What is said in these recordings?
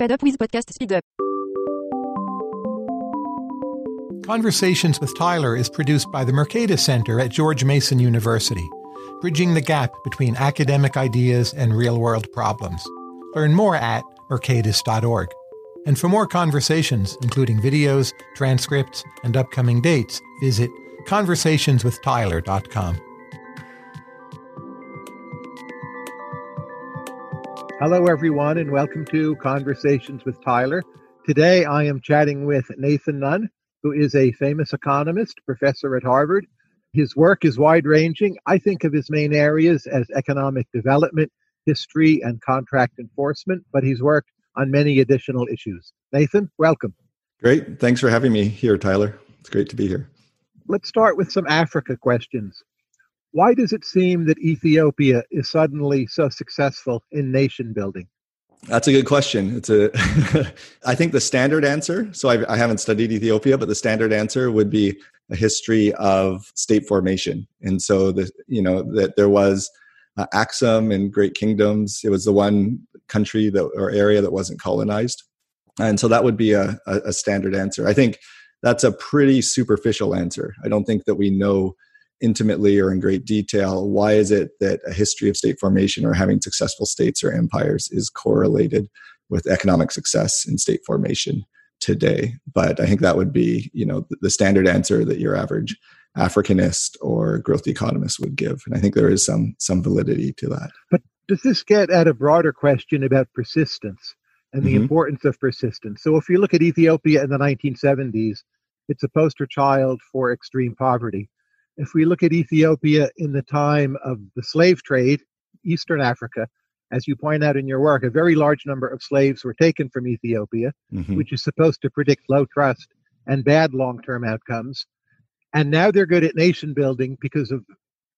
Up with podcast speed up. Conversations with Tyler is produced by the Mercatus Center at George Mason University, bridging the gap between academic ideas and real world problems. Learn more at mercatus.org. And for more conversations, including videos, transcripts, and upcoming dates, visit conversationswithtyler.com. Hello, everyone, and welcome to Conversations with Tyler. Today I am chatting with Nathan Nunn, who is a famous economist, professor at Harvard. His work is wide ranging. I think of his main areas as economic development, history, and contract enforcement, but he's worked on many additional issues. Nathan, welcome. Great. Thanks for having me here, Tyler. It's great to be here. Let's start with some Africa questions. Why does it seem that Ethiopia is suddenly so successful in nation building? That's a good question. It's a, I think the standard answer. So I, I, haven't studied Ethiopia, but the standard answer would be a history of state formation. And so the, you know, that there was uh, Axum and Great Kingdoms. It was the one country that or area that wasn't colonized, and so that would be a, a, a standard answer. I think that's a pretty superficial answer. I don't think that we know intimately or in great detail why is it that a history of state formation or having successful states or empires is correlated with economic success in state formation today? But i think that would be you know the standard answer that your average africanist or growth economist would give. And i think there is some some validity to that. But does this get at a broader question about persistence and the mm-hmm. importance of persistence? So if you look at ethiopia in the 1970s it's a poster child for extreme poverty if we look at Ethiopia in the time of the slave trade, Eastern Africa, as you point out in your work, a very large number of slaves were taken from Ethiopia, mm-hmm. which is supposed to predict low trust and bad long term outcomes. And now they're good at nation building because of,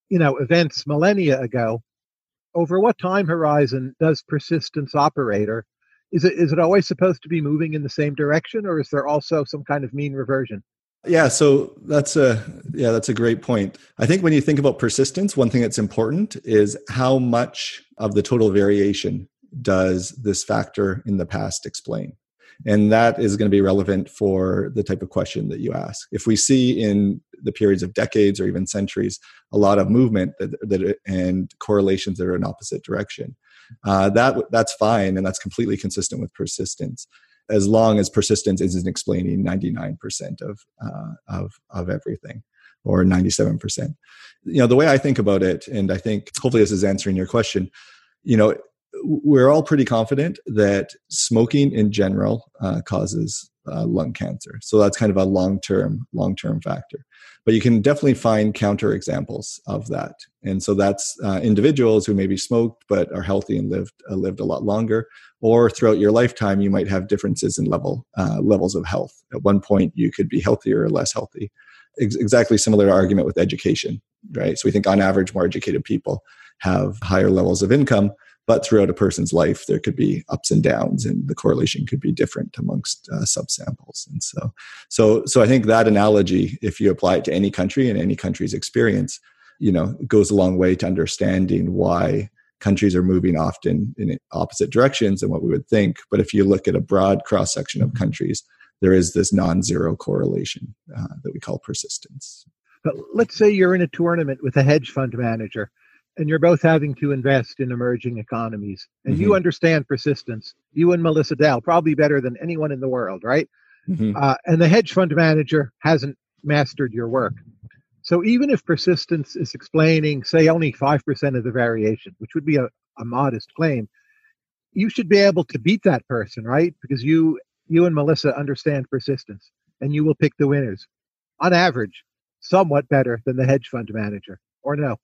you know, events millennia ago. Over what time horizon does persistence operate? Or is it is it always supposed to be moving in the same direction, or is there also some kind of mean reversion? Yeah, so that's a yeah, that's a great point. I think when you think about persistence, one thing that's important is how much of the total variation does this factor in the past explain? And that is going to be relevant for the type of question that you ask. If we see in the periods of decades or even centuries a lot of movement that, that and correlations that are in opposite direction, uh, that that's fine and that's completely consistent with persistence as long as persistence isn't explaining 99% of, uh, of, of everything or 97%. You know, the way I think about it, and I think hopefully this is answering your question, you know, we're all pretty confident that smoking in general uh, causes uh, lung cancer. So that's kind of a long-term, long-term factor. But you can definitely find counter examples of that, and so that's uh, individuals who maybe smoked but are healthy and lived uh, lived a lot longer, or throughout your lifetime you might have differences in level uh, levels of health. At one point you could be healthier or less healthy. Ex- exactly similar argument with education, right? So we think on average more educated people have higher levels of income but throughout a person's life there could be ups and downs and the correlation could be different amongst uh, subsamples. And so so so i think that analogy if you apply it to any country and any country's experience you know goes a long way to understanding why countries are moving often in opposite directions than what we would think. But if you look at a broad cross section of countries there is this non-zero correlation uh, that we call persistence. But let's say you're in a tournament with a hedge fund manager and you're both having to invest in emerging economies. And mm-hmm. you understand persistence. You and melissa dell probably better than anyone in the world right? Mm-hmm. uh, and the hedge fund manager hasn't mastered your work. So even if persistence is explaining say only 5% of the variation which would be a, a modest claim you should be able to beat that person right? Because you you and melissa understand persistence and you will pick the winners. On average somewhat better than the hedge fund manager or no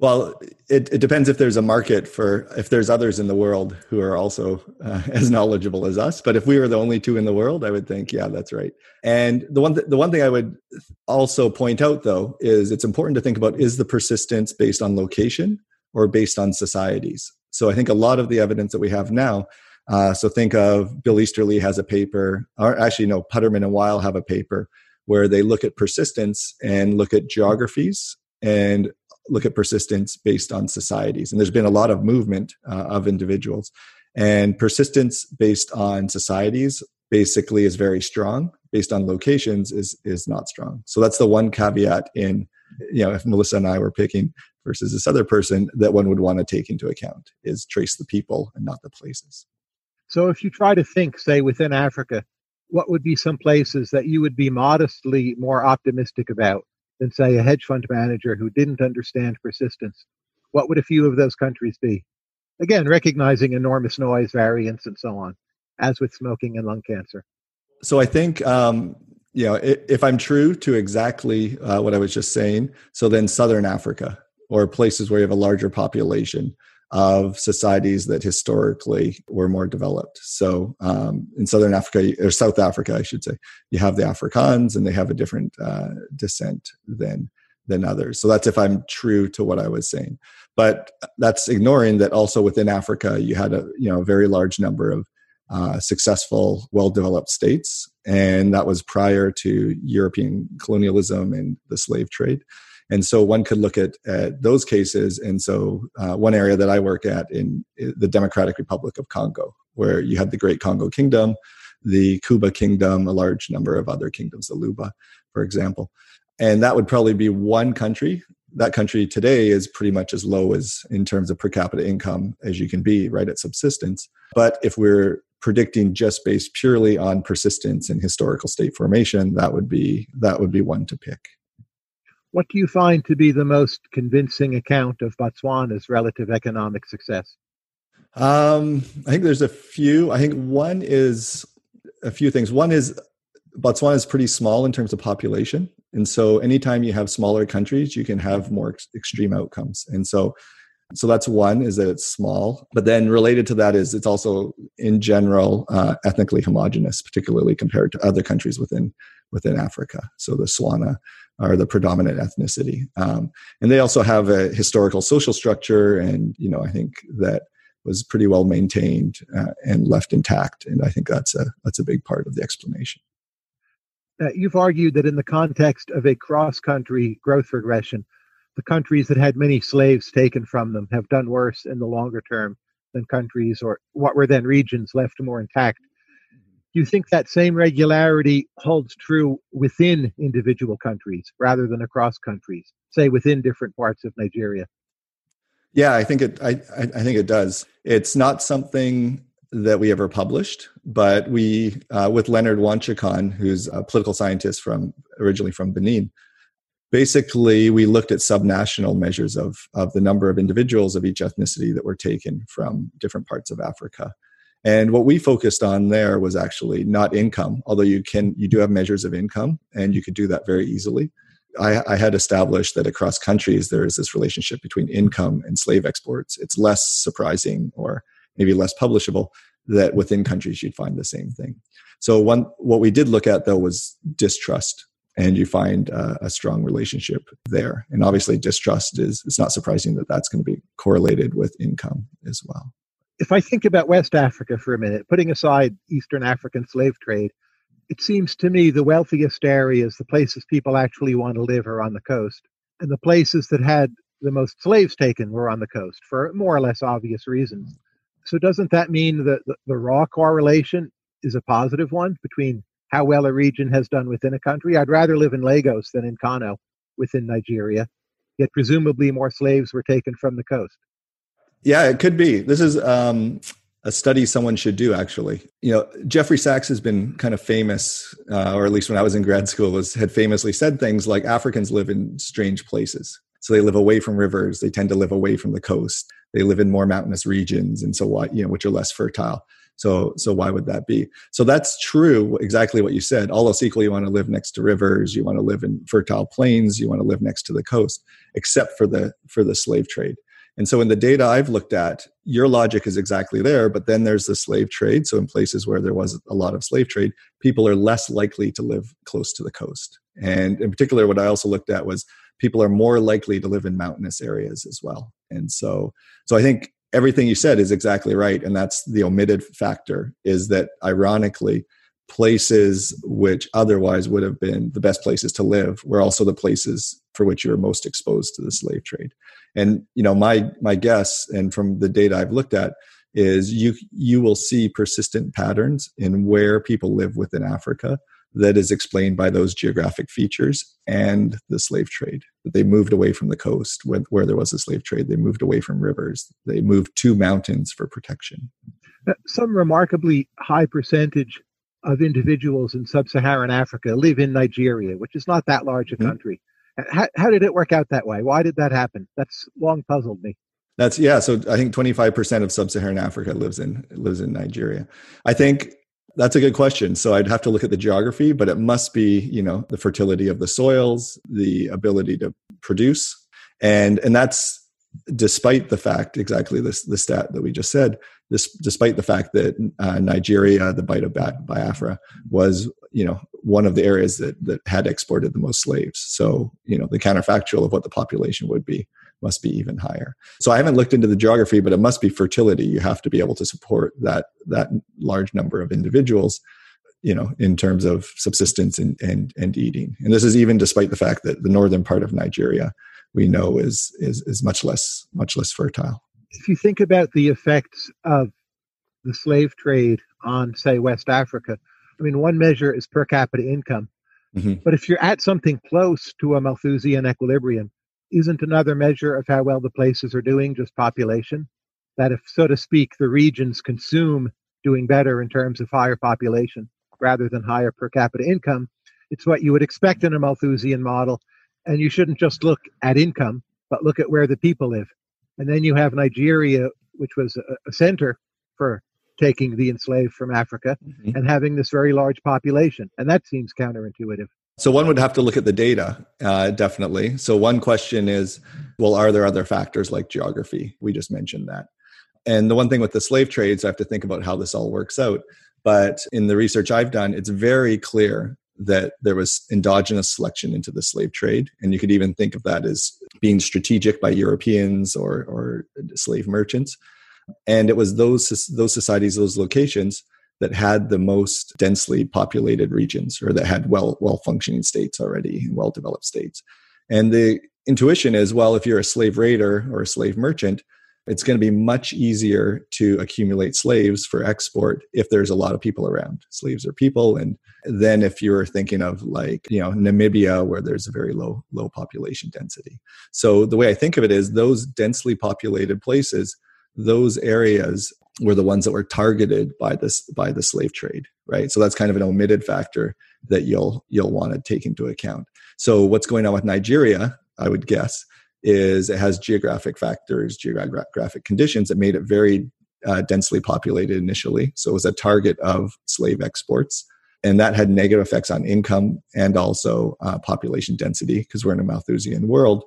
well, it, it depends if there's a market for if there's others in the world who are also uh, as knowledgeable as us. But if we were the only two in the world, I would think, yeah, that's right. And the one th- the one thing I would also point out though is it's important to think about is the persistence based on location or based on societies. So I think a lot of the evidence that we have now. Uh, so think of Bill Easterly has a paper, or actually no, Putterman and Weil have a paper where they look at persistence and look at geographies and look at persistence based on societies. And there's been a lot of movement uh, of individuals. And persistence based on societies basically is very strong. Based on locations is is not strong. So that's the one caveat in you know if Melissa and I were picking versus this other person that one would want to take into account is trace the people and not the places. So if you try to think, say, within Africa, what would be some places that you would be modestly more optimistic about than, say, a hedge fund manager who didn't understand persistence? What would a few of those countries be? Again, recognizing enormous noise variance and so on, as with smoking and lung cancer. So I think um, you know if i'm true to exactly uh, what i was just saying so then southern africa or places where you have a larger population of societies that historically were more developed. So um, in Southern Africa, or South Africa, I should say, you have the Afrikaans and they have a different uh, descent than than others. So that's if I'm true to what I was saying. But that's ignoring that also within Africa, you had a you know a very large number of uh, successful, well-developed states, and that was prior to European colonialism and the slave trade. And so one could look at, at those cases. And so uh, one area that I work at in the Democratic Republic of Congo, where you had the Great Congo Kingdom, the Kuba Kingdom, a large number of other kingdoms, the Luba, for example. And that would probably be one country. That country today is pretty much as low as in terms of per capita income as you can be, right at subsistence. But if we're predicting just based purely on persistence and historical state formation, that would be that would be one to pick. What do you find to be the most convincing account of Botswana's relative economic success? Um, I think there's a few. I think one is a few things. One is Botswana is pretty small in terms of population. And so anytime you have smaller countries, you can have more ex- extreme outcomes. And so so that's one is that it's small but then related to that is it's also in general uh, ethnically homogenous particularly compared to other countries within within africa so the Tswana are the predominant ethnicity. Um, and they also have a historical social structure, and you know I think that was pretty well maintained uh, and left intact. And I think that's a that's a big part of the explanation. Uh, you've argued that in the context of a cross-country growth regression, the countries that had many slaves taken from them have done worse in the longer term than countries or what were then regions left more intact do you think that same regularity holds true within individual countries rather than across countries, say within different parts of Nigeria? Yeah, I think it. I, I think it does. It's not something that we ever published, but we, uh, with Leonard Wantchekon, who's a political scientist from originally from Benin, basically we looked at subnational measures of of the number of individuals of each ethnicity that were taken from different parts of Africa, and what we focused on there was actually not income, although you can you do have measures of income, and you could do that very easily. I, I had established that across countries there is this relationship between income and slave exports. It's less surprising, or maybe less publishable, that within countries you'd find the same thing. So one what we did look at though was distrust and you find uh, a strong relationship there. And obviously, distrust is it's not surprising that that's going to be correlated with income as well if I think about West Africa for a minute, putting aside Eastern African slave trade, it seems to me the wealthiest areas, the places people actually want to live, are on the coast. And the places that had the most slaves taken were on the coast for more or less obvious reasons. So, doesn't that mean that the, the raw correlation is a positive one between how well a region has done within a country? I'd rather live in Lagos than in Kano within Nigeria, yet presumably more slaves were taken from the coast. Yeah, it could be. This is um, a study someone should do. Actually, you know, Jeffrey Sachs has been kind of famous, uh, or at least when I was in grad school, was had famously said things like Africans live in strange places. So they live away from rivers. They tend to live away from the coast. They live in more mountainous regions, and so what you know, which are less fertile. So, so why would that be? So that's true. Exactly what you said. All else equal, you want to live next to rivers. You want to live in fertile plains. You want to live next to the coast, except for the for the slave trade. And so in the data I've looked at, your logic is exactly there, but then there's the slave trade. So in places where there was a lot of slave trade, people are less likely to live close to the coast. And in particular, what I also looked at was people are more likely to live in mountainous areas as well. And so, so I think everything you said is exactly right. And that's the omitted factor is that ironically, places which otherwise would have been the best places to live were also the places for which you were most exposed to the slave trade and you know my my guess and from the data i've looked at is you you will see persistent patterns in where people live within Africa that is explained by those geographic features and the slave trade. They moved away from the coast where, where there was a slave trade. They moved away from rivers. They moved to mountains for protection. Uh, some remarkably high percentage of individuals in sub-Saharan Africa live in Nigeria, which is not that large a mm-hmm. How, how did it work out that way? Why did that happen? That's long puzzled me. That's yeah. So I think 25% of sub-Saharan Africa lives in lives in Nigeria. I think that's a good question. So I'd have to look at the geography, but it must be you know the fertility of the soils, the ability to produce, and and that's despite the fact exactly this the stat that we just said this, despite the fact that uh, Nigeria, the Bight of Biafra, was you know one of the areas that that had exported the most slaves. So you know the counterfactual of what the population would be must be even higher. So I haven't looked into the geography, but it must be fertility. You have to be able to support that that large number of individuals you know in terms of subsistence and, and and eating and this is even despite the fact that the northern part of nigeria we know is is is much less much less fertile if you think about the effects of the slave trade on, say, West Africa, I mean, one measure is per capita income. Mm-hmm. But if you're at something close to a Malthusian equilibrium, isn't another measure of how well the places are doing just population? That if, so to speak, the regions consume doing better in terms of higher population rather than higher per capita income, it's what you would expect in a Malthusian model. And you shouldn't just look at income, but look at where the people live. And then you have Nigeria, which was a, a center for taking the enslaved from Africa mm-hmm. and having this very large population. And that seems counterintuitive. So one would have to look at the data, uh, definitely. So one question is, well, are there other factors like geography? We just mentioned that. And the one thing with the slave trades, I have to think about how this all works out. But in the research I've done, it's very clear that there was endogenous selection into the slave trade. And you could even think of that as being strategic by Europeans or, or slave merchants. And it was those, those societies, those locations that had the most densely populated regions or that had well, well functioning states already, well developed states. And the intuition is well, if you're a slave raider or a slave merchant, it's going to be much easier to accumulate slaves for export if there's a lot of people around. Slaves are people, and then if you're thinking of like you know Namibia, where there's a very low low population density. So the way I think of it is those densely populated places, those areas were the ones that were targeted by this by the slave trade, right? So that's kind of an omitted factor that you'll you'll want to take into account. So what's going on with Nigeria? I would guess is it has geographic factors, geographic conditions that made it very uh, densely populated initially. So it was a target of slave exports. And that had negative effects on income and also uh, population density because we're in a Malthusian world.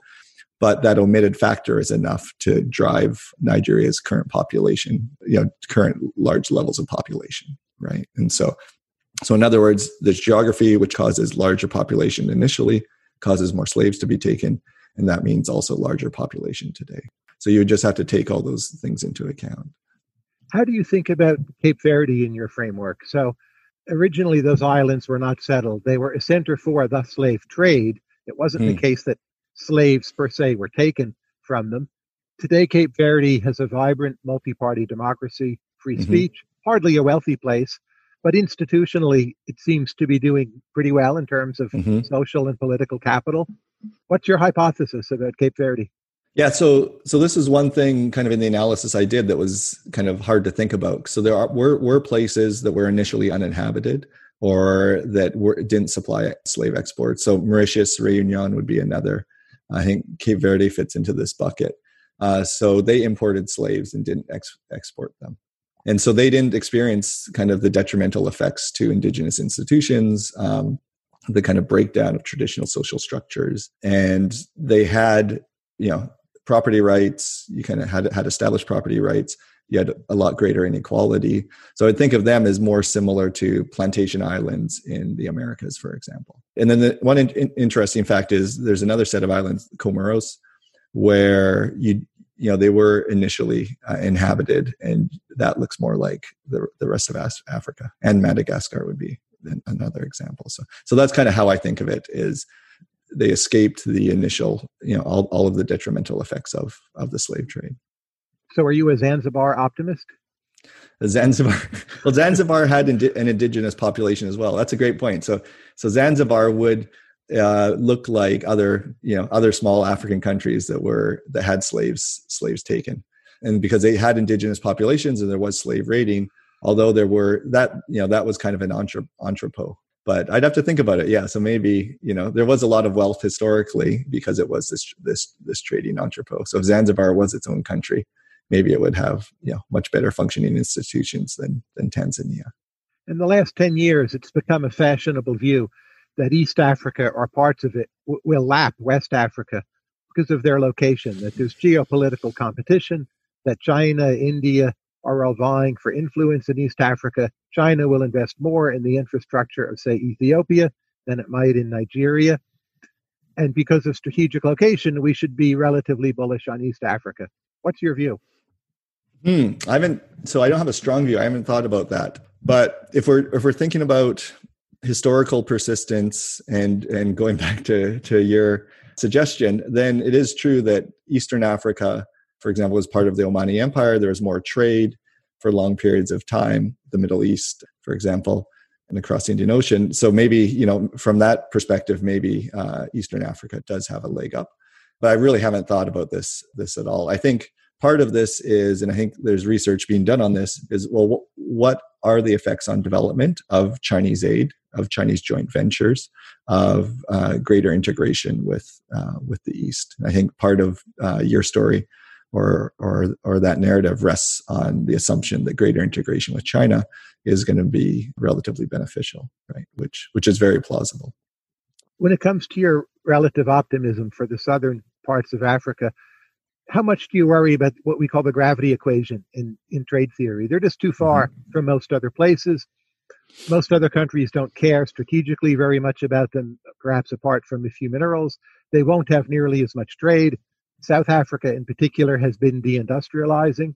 But that omitted factor is enough to drive Nigeria's current population, you know, current large levels of population, right? And so, so in other words, this geography, which causes larger population initially, causes more slaves to be taken, and that means also larger population today. So you just have to take all those things into account. How do you think about Cape Verde in your framework? So originally those islands were not settled. They were a center for the slave trade. It wasn't the hmm. case that slaves per se were taken from them. Today, Cape Verde has a vibrant multi party democracy, free mm-hmm. speech, hardly a wealthy place, but institutionally, it seems to be doing pretty well in terms of mm-hmm. social and political capital. What's your hypothesis about Cape Verde? Yeah, so so this is one thing kind of in the analysis I did that was kind of hard to think about. So there are were were places that were initially uninhabited or that were, didn't supply slave exports. So Mauritius, Reunion would be another. I think Cape Verde fits into this bucket. Uh, so they imported slaves and didn't ex- export them. And so they didn't experience kind of the detrimental effects to indigenous institutions, um, the kind of breakdown of traditional social structures. And they had you know property rights you kind of had had established property rights you had a lot greater inequality. So i think of them as more similar to plantation islands in the americas for example. And then the one in, in, interesting fact is there's another set of islands comoros where you you know they were initially uh, inhabited and that looks more like the, the rest of africa and madagascar would be another example. So so that's kind of how I think of it is they escaped the initial, you know, all, all of the detrimental effects of of the slave trade. So are you a Zanzibar optimist? Zanzibar. Well, Zanzibar had indi- an indigenous population as well. That's a great point. So, so Zanzibar would uh, look like other, you know, other small African countries that were that had slaves slaves taken, and because they had indigenous populations and there was slave raiding, although there were that, you know, that was kind of an entrepot. But I'd have to think about it. Yeah, so maybe you know there was a lot of wealth historically because it was this this this trading entrepot. So if Zanzibar was its own country, maybe it would have you know much better functioning institutions than than Tanzania. In the last 10 years, it's become a fashionable view that East Africa or parts of it w- will lap West Africa because of their location, that there's geopolitical competition, that China, India are all vying for influence in East Africa. China will invest more in the infrastructure of, say, Ethiopia than it might in Nigeria. And because of strategic location, we should be relatively bullish on East Africa. What's your view? Hmm. I haven't. So I don't have a strong view. I haven't thought about that. But if we're if we're thinking about historical persistence and and going back to to your suggestion, then it is true that Eastern Africa, for example, as part of the Omani Empire. There was more trade for long periods of time. The Middle East, for example, and across the Indian Ocean. So maybe you know from that perspective, maybe uh, Eastern Africa does have a leg up. But I really haven't thought about this this at all. I think part of this is, and I think there's research being done on this, is well, what are the effects on development of Chinese aid, of Chinese joint ventures, of uh, greater integration with uh, with the East? I think part of uh, your story or or or that narrative rests on the assumption that greater integration with China is going to be relatively beneficial, right? Which which is very plausible. When it comes to your relative optimism for the southern parts of Africa, how much do you worry about what we call the gravity equation in, in trade theory? They're just too far mm-hmm. from most other places. Most other countries don't care strategically very much about them, perhaps apart from a few minerals. They won't have nearly as much trade. South Africa, in particular, has been deindustrializing.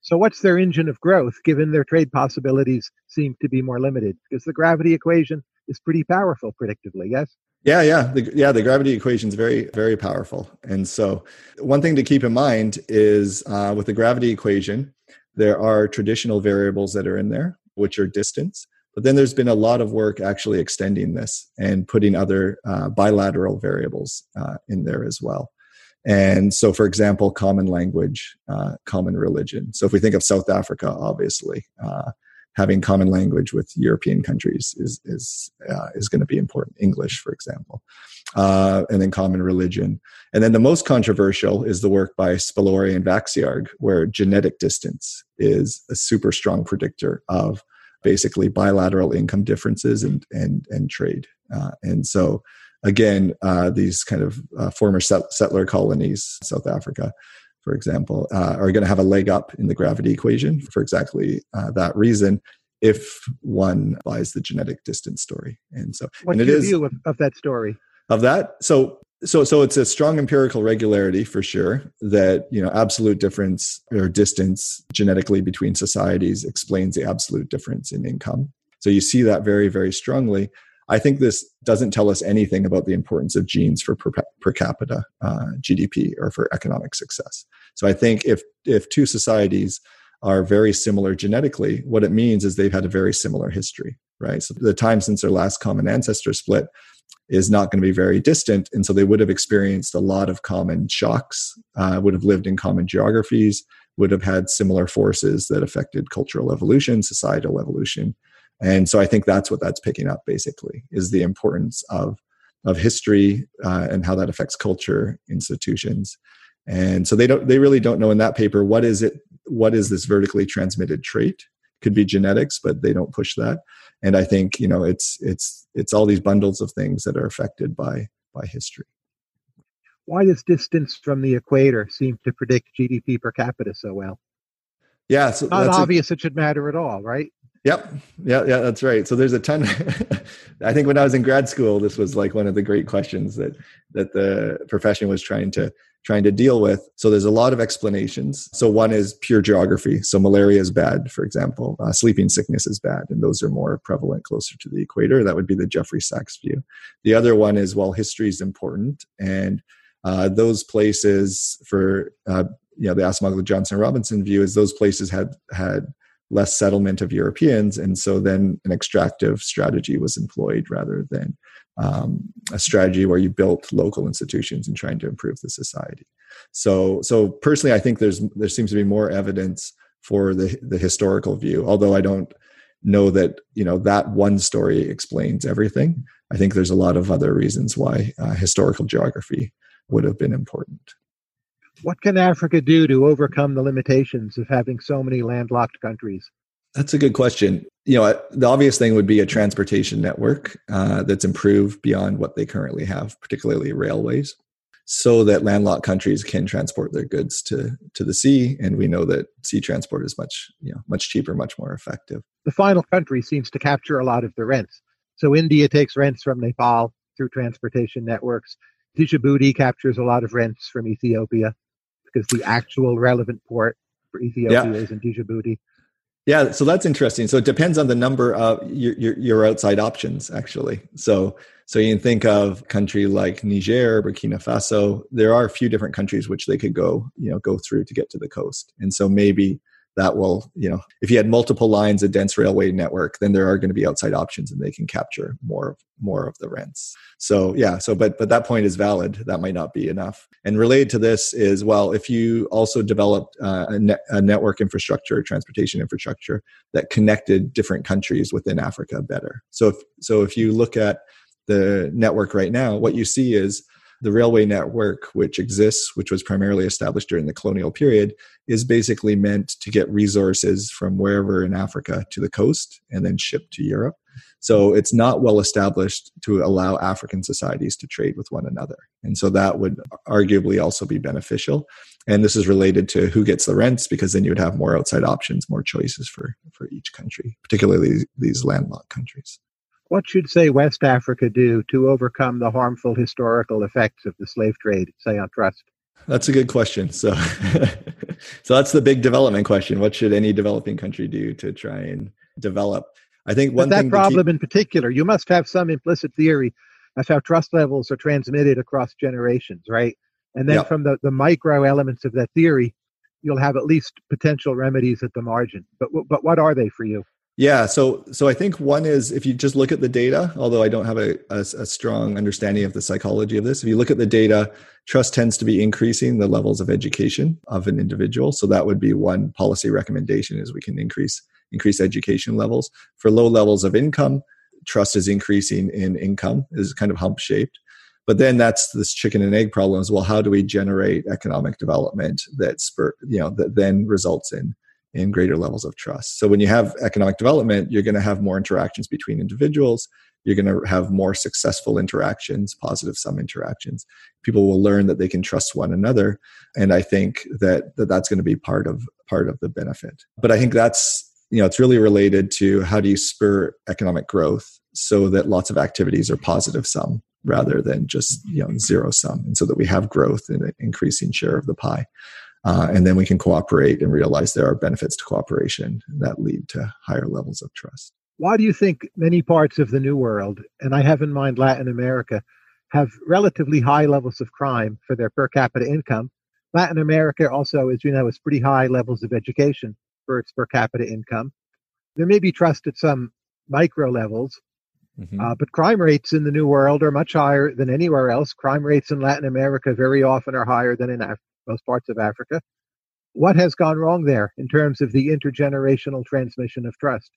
So, what's their engine of growth given their trade possibilities seem to be more limited? Because the gravity equation is pretty powerful predictively, yes? Yeah, yeah, the, yeah. The gravity equation is very, very powerful. And so, one thing to keep in mind is uh, with the gravity equation, there are traditional variables that are in there, which are distance. But then there's been a lot of work actually extending this and putting other uh, bilateral variables uh, in there as well. And so, for example, common language, uh, common religion. So, if we think of South Africa, obviously, uh, having common language with European countries is is uh, is going to be important. English, for example, uh, and then common religion, and then the most controversial is the work by Spolaore and Wacziarg, where genetic distance is a super strong predictor of basically bilateral income differences and and and trade, uh, and so again, uh, these kind of uh, former settler colonies, South Africa, for example, uh, are going to have a leg up in the gravity equation for exactly uh, that reason if one buys the genetic distance story. And so, what's and your view of, of that story? Of that, so so so it's a strong empirical regularity for sure that you know absolute difference or distance genetically between societies explains the absolute difference in income. So you see that very very strongly. I think this doesn't tell us anything about the importance of genes for per, per capita uh, GDP or for economic success. So I think if if two societies are very similar genetically, what it means is they've had a very similar history, right? So the time since their last common ancestor split is not going to be very distant, and so they would have experienced a lot of common shocks, uh, would have lived in common geographies, would have had similar forces that affected cultural evolution, societal evolution, and so i think that's what that's picking up basically is the importance of of history uh, and how that affects culture institutions. And so they don't they really don't know in that paper what is it what is this vertically transmitted trait? Could be genetics but they don't push that. And i think you know it's it's it's all these bundles of things that are affected by by history. Why does distance from the equator seem to predict gdp per capita so well? Yeah so not obvious a, it should matter at all right Yep. Yeah, yeah, that's right. So there's a ton. I think when I was in grad school, this was like one of the great questions that that the profession was trying to trying to deal with. So there's a lot of explanations. So one is pure geography. So malaria is bad, for example. Uh, sleeping sickness is bad, and those are more prevalent closer to the equator. That would be the Jeffrey Sachs view. The other one is well, history is important, and uh, those places for uh, you know the Acemoglu Johnson Robinson view is those places had had less settlement of Europeans. And so then an extractive strategy was employed rather than um, a strategy where you built local institutions and trying to improve the society. So, so personally, I think there's there seems to be more evidence for the the historical view. Although I don't know that you know that one story explains everything. I think there's a lot of other reasons why uh, historical geography would have been important. What can Africa do to overcome the limitations of having so many landlocked countries? That's a good question. You know, the obvious thing would be a transportation network uh, that's improved beyond what they currently have, particularly railways, so that landlocked countries can transport their goods to to the sea. And we know that sea transport is much you know much cheaper, much more effective. The final country seems to capture a lot of the rents. So India takes rents from Nepal through transportation networks. Djibouti captures a lot of rents from Ethiopia because the actual relevant port for Ethiopia yeah. is in Djibouti. Yeah, so that's interesting. So it depends on the number of your, your, your, outside options, actually. So so you can think of country like Niger, Burkina Faso. There are a few different countries which they could go, you know, go through to get to the coast. And so maybe that will, you know, if you had multiple lines, a dense railway network, then there are going to be outside options and they can capture more of more of the rents. So yeah, so but but that point is valid. That might not be enough. And related to this is well, if you also developed uh, a, ne- a network infrastructure, transportation infrastructure that connected different countries within Africa better. So if so if you look at the network right now, what you see is the railway network, which exists, which was primarily established during the colonial period, is basically meant to get resources from wherever in Africa to the coast and then shipped to Europe. So it's not well established to allow African societies to trade with one another. And so that would arguably also be beneficial. And this is related to who gets the rents because then you would have more outside options, more choices for, for each country, particularly these landlocked countries. What should, say, West Africa do to overcome the harmful historical effects of the slave trade, say, on trust? That's a good question. So, so that's the big development question. What should any developing country do to try and develop? I think one but that problem keep... in particular, you must have some implicit theory of how trust levels are transmitted across generations, right? And then yeah. from the, the micro elements of that theory, you'll have at least potential remedies at the margin. But but what are they for you? Yeah, so so I think one is if you just look at the data, although I don't have a, a, a, strong understanding of the psychology of this, if you look at the data, trust tends to be increasing the levels of education of an individual. So that would be one policy recommendation is we can increase increase education levels. For low levels of income, trust is increasing in income, is kind of hump shaped. But then that's this chicken and egg problem as well. How do we generate economic development that spur, you know, that then results in in greater levels of trust. So when you have economic development, you're going to have more interactions between individuals. You're going to have more successful interactions, positive sum interactions. People will learn that they can trust one another, and I think that, that that's going to be part of part of the benefit. But I think that's you know it's really related to how do you spur economic growth so that lots of activities are positive sum rather than just you know zero sum, and so that we have growth and an increasing share of the pie. Uh, and then we can cooperate and realize there are benefits to cooperation that lead to higher levels of trust. Why do you think many parts of the New World, and I have in mind Latin America, have relatively high levels of crime for their per capita income? Latin America also, as you know, has pretty high levels of education for its per capita income. There may be trust at some micro levels, mm-hmm. uh, but crime rates in the New World are much higher than anywhere else. Crime rates in Latin America very often are higher than in Af- most parts of Africa. What has gone wrong there in terms of the intergenerational transmission of trust?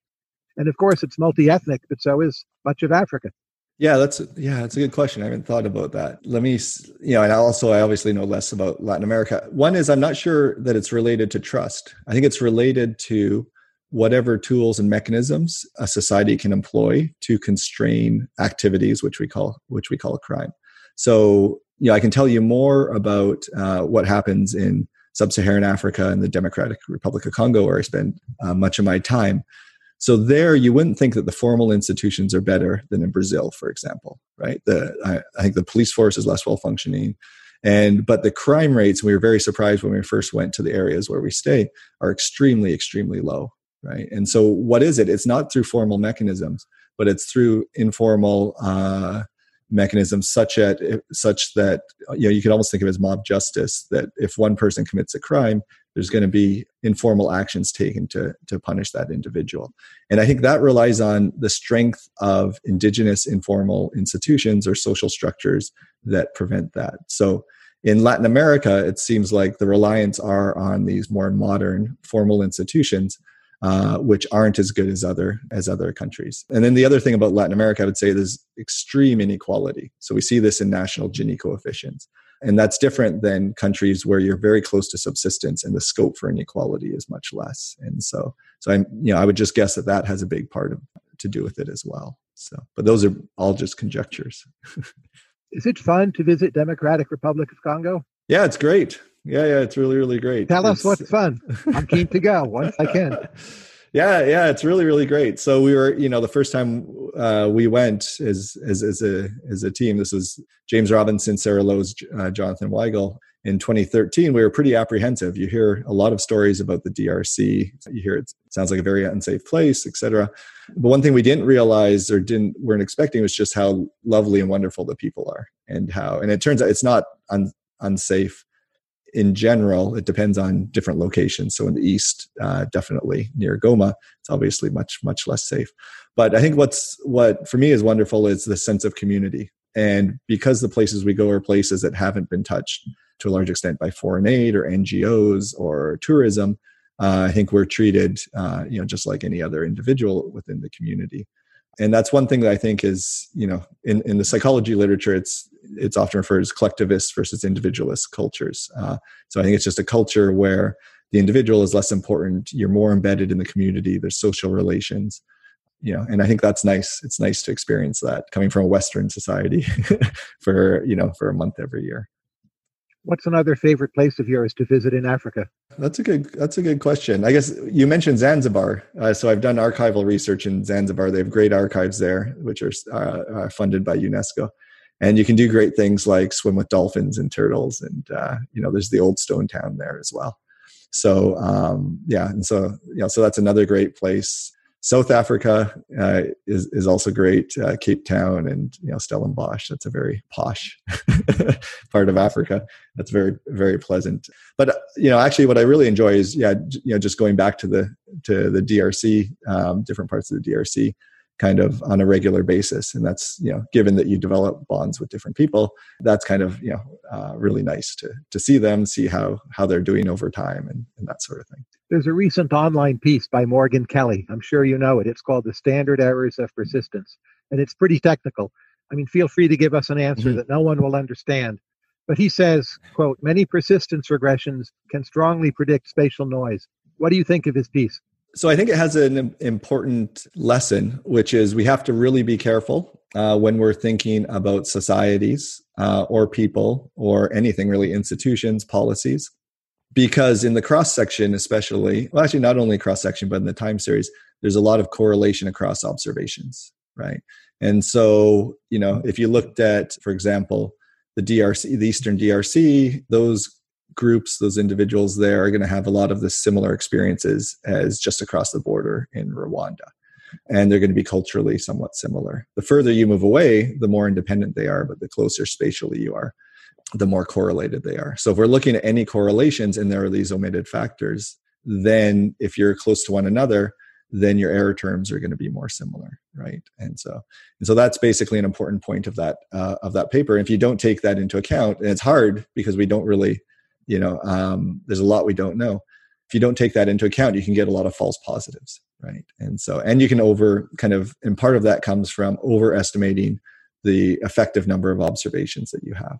And of course, it's multi ethnic, but so is much of Africa. Yeah, that's yeah, that's a good question. I haven't thought about that. Let me, you know, and also I obviously know less about Latin America. One is I'm not sure that it's related to trust. I think it's related to whatever tools and mechanisms a society can employ to constrain activities, which we call which we call a crime. So you know, I can tell you more about uh, what happens in sub-Saharan Africa and the Democratic Republic of Congo, where I spend uh, much of my time. So there, you wouldn't think that the formal institutions are better than in Brazil, for example, right? The I, I think the police force is less well functioning, and but the crime rates. We were very surprised when we first went to the areas where we stay are extremely, extremely low, right? And so, what is it? It's not through formal mechanisms, but it's through informal. Uh, mechanisms such at such that you know you could almost think of as mob justice that if one person commits a crime there's going to be informal actions taken to to punish that individual. And i think that relies on the strength of indigenous informal institutions or social structures that prevent that. So in latin america it seems like the reliance are on these more modern formal institutions uh, which aren't as good as other as other countries. And then the other thing about Latin America, I would say, there's extreme inequality. So we see this in national Gini coefficients, and that's different than countries where you're very close to subsistence and the scope for inequality is much less. And so, so I'm you know I would just guess that that has a big part of to do with it as well. So, but those are all just conjectures. is it fun to visit Democratic Republic of Congo? Yeah, it's great. Yeah, yeah, it's really, really great. Tell it's, us what's fun. I'm keen to go once I can. Yeah, yeah, it's really, really great. So we were, you know, the first time uh, we went as as as a as a team. This was James Robinson, Sara Lowes, uh, Jonathan Weigel. In 2013, we were pretty apprehensive. You hear a lot of stories about the DRC. You hear it sounds like a very unsafe place, etc. But one thing we didn't realize or didn't weren't expecting was just how lovely and wonderful the people are, and how. And it turns out it's not un, unsafe in general, it depends on different locations. So in the east, uh, definitely near Goma, it's obviously much much less safe. But I think what's what for me is wonderful is the sense of community, and because the places we go are places that haven't been touched to a large extent by foreign aid or NGOs or tourism, uh, I think we're treated, uh, you know, just like any other individual within the community and that's one thing that I think is, you know, in, in the psychology literature, it's it's often referred as collectivist versus individualist cultures. Uh, so I think it's just a culture where the individual is less important. You're more embedded in the community. There's social relations, you know, and I think that's nice. It's nice to experience that coming from a Western society for you know for a month every year. What's another favorite place of yours to visit in Africa? That's a good. That's a good question. I guess you mentioned Zanzibar. Uh, so I've done archival research in Zanzibar. They have great archives there, which are uh, funded by UNESCO, and you can do great things like swim with dolphins and turtles, and uh, you know, there's the old stone town there as well. So um, yeah, and so know, so that's another great place. South Africa uh, is is also great. Uh, Cape Town and you know Stellenbosch. That's a very posh part of Africa. That's very very pleasant. But you know, actually, what I really enjoy is yeah, you know, just going back to the to the DRC, um, different parts of the DRC kind of on a regular basis and that's you know given that you develop bonds with different people that's kind of you know uh, really nice to to see them see how how they're doing over time and, and that sort of thing there's a recent online piece by morgan kelly. I'm sure you know it. It's called the standard errors of persistence and it's pretty technical. I mean feel free to give us an answer mm-hmm. that no one will understand. But he says quote many persistence regressions can strongly predict spatial noise. What do you think of his piece? So I think it has an important lesson, which is we have to really be careful uh, when we're thinking about societies uh, or people or anything really, institutions, policies. Because in the cross section, especially, well, actually, not only cross section, but in the time series, there's a lot of correlation across observations, right? And so, you know, if you looked at, for example, the DRC, the Eastern DRC, those groups, those individuals there are going to have a lot of the similar experiences as just across the border in Rwanda. And they're going to be culturally somewhat similar. The further you move away, the more independent they are, but the closer spatially you are, the more correlated they are. So if we're looking at any correlations and there are these omitted factors, then if you're close to one another, then your error terms are going to be more similar right? And so and so that's basically an important point of that uh, of that paper. And if you don't take that into account and it's hard because we don't really you know um, there's a lot we don't know. If you don't take that into account you can get a lot of false positives right? And so and you can over kind of and part of that comes from overestimating the effective number of observations that you have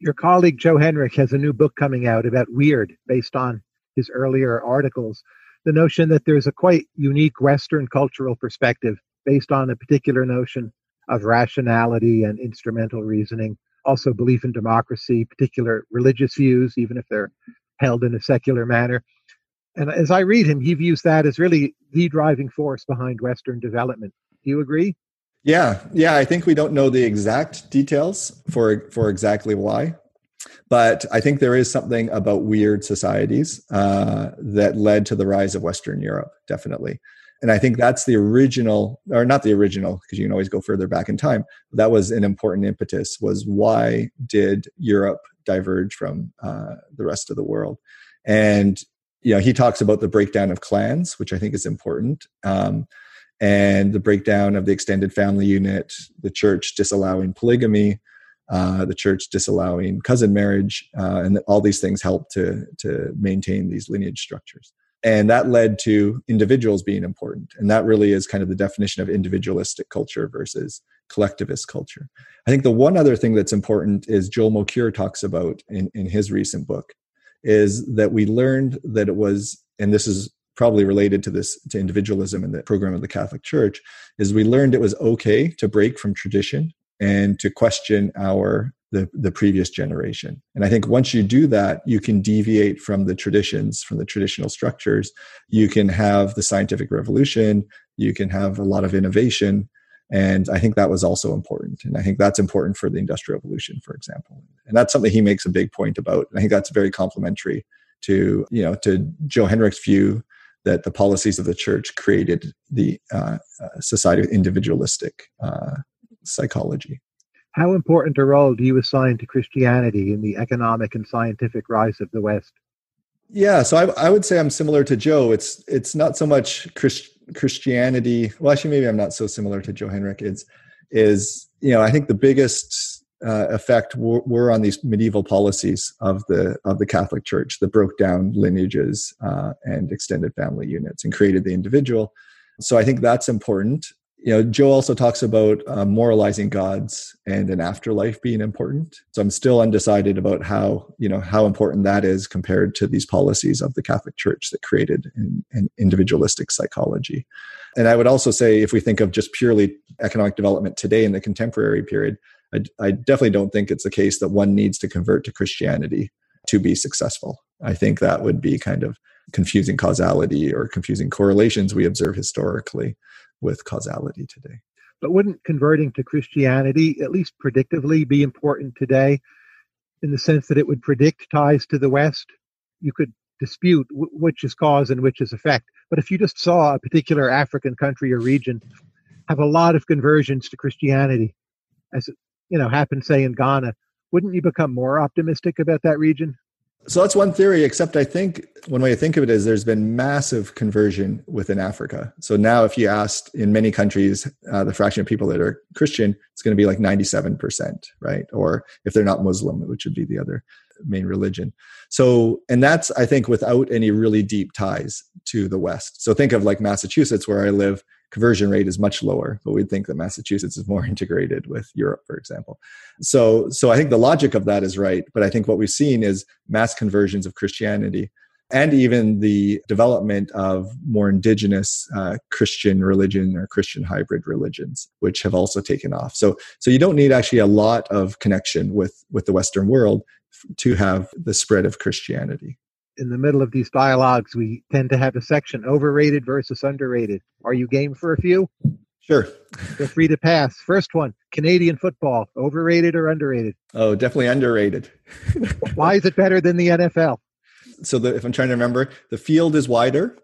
your colleague joe henrich has a new book coming out about weird based on his earlier articles the notion that there's a quite unique western cultural perspective based on a particular notion of rationality and instrumental reasoning also belief in democracy, particular religious views, even if they're held in a secular manner. And as I read him, he views that as really the driving force behind Western development. Do you agree? Yeah, yeah. I think we don't know the exact details for for exactly why, but I think there is something about weird societies uh, that led to the rise of Western Europe. Definitely, And I think that's the original, or not the original, because you can always go further back in time. That was an important impetus. Was why did Europe diverge from uh, the rest of the world? And you know, he talks about the breakdown of clans, which I think is important. Um, and the breakdown of the extended family unit, the church disallowing polygamy, uh, the church disallowing cousin marriage, uh, and all these things help to to maintain these lineage structures. And that led to individuals being important, and that really is kind of the definition of individualistic culture versus collectivist culture. I think the one other thing that's important is Joel Mokyr talks about in, in his recent book is that we learned that it was, and this is probably related to this to individualism in the program of the Catholic Church, is we learned it was okay to break from tradition and to question our the, the previous generation. And I think once you do that, you can deviate from the traditions, from the traditional structures. You can have the scientific revolution, you can have a lot of innovation. And I think that was also important. And I think that's important for the Industrial Revolution, for example. And that's something he makes a big point about. And I think that's very complementary to, you know, to Joe Henrich's view that the policies of the church created the uh, uh, society of individualistic uh, psychology. How important a role do you assign to Christianity in the economic and scientific rise of the West? Yeah, so I, I would say I'm similar to Joe. It's it's not so much Christ, Christianity. Well, actually, maybe I'm not so similar to Joe Henrich. Is is you know I think the biggest uh, effect were, were, on these medieval policies of the of the Catholic Church that broke down lineages uh, and extended family units and created the individual. So I think that's important. You know, Joe also talks about uh, moralizing gods and an afterlife being important. So I'm still undecided about how you know how important that is compared to these policies of the Catholic Church that created an, an individualistic psychology. And I would also say, if we think of just purely economic development today in the contemporary period, I, I definitely don't think it's the case that one needs to convert to Christianity to be successful. I think that would be kind of confusing causality or confusing correlations we observe historically with causality today. But wouldn't converting to Christianity, at least predictively, be important today in the sense that it would predict ties to the West? You could dispute w- which is cause and which is effect. But if you just saw a particular African country or region have a lot of conversions to Christianity, as you know, happened, say, in Ghana, wouldn't you become more optimistic about that region? So that's one theory, except I think one way to think of it is there's been massive conversion within Africa. So now, if you asked in many countries uh, the fraction of people that are Christian, it's going to be like 97%, right? Or if they're not Muslim, which would be the other main religion. So, and that's, I think, without any really deep ties to the West. So think of like Massachusetts, where I live conversion rate is much lower but we'd think that massachusetts is more integrated with europe for example so so i think the logic of that is right but i think what we've seen is mass conversions of christianity and even the development of more indigenous uh, christian religion or christian hybrid religions which have also taken off so so you don't need actually a lot of connection with with the western world to have the spread of christianity in the middle of these dialogues, we tend to have a section overrated versus underrated. Are you game for a few? Sure. Feel free to pass. First one Canadian football, overrated or underrated? Oh, definitely underrated. Why is it better than the NFL? So, the, if I'm trying to remember, the field is wider,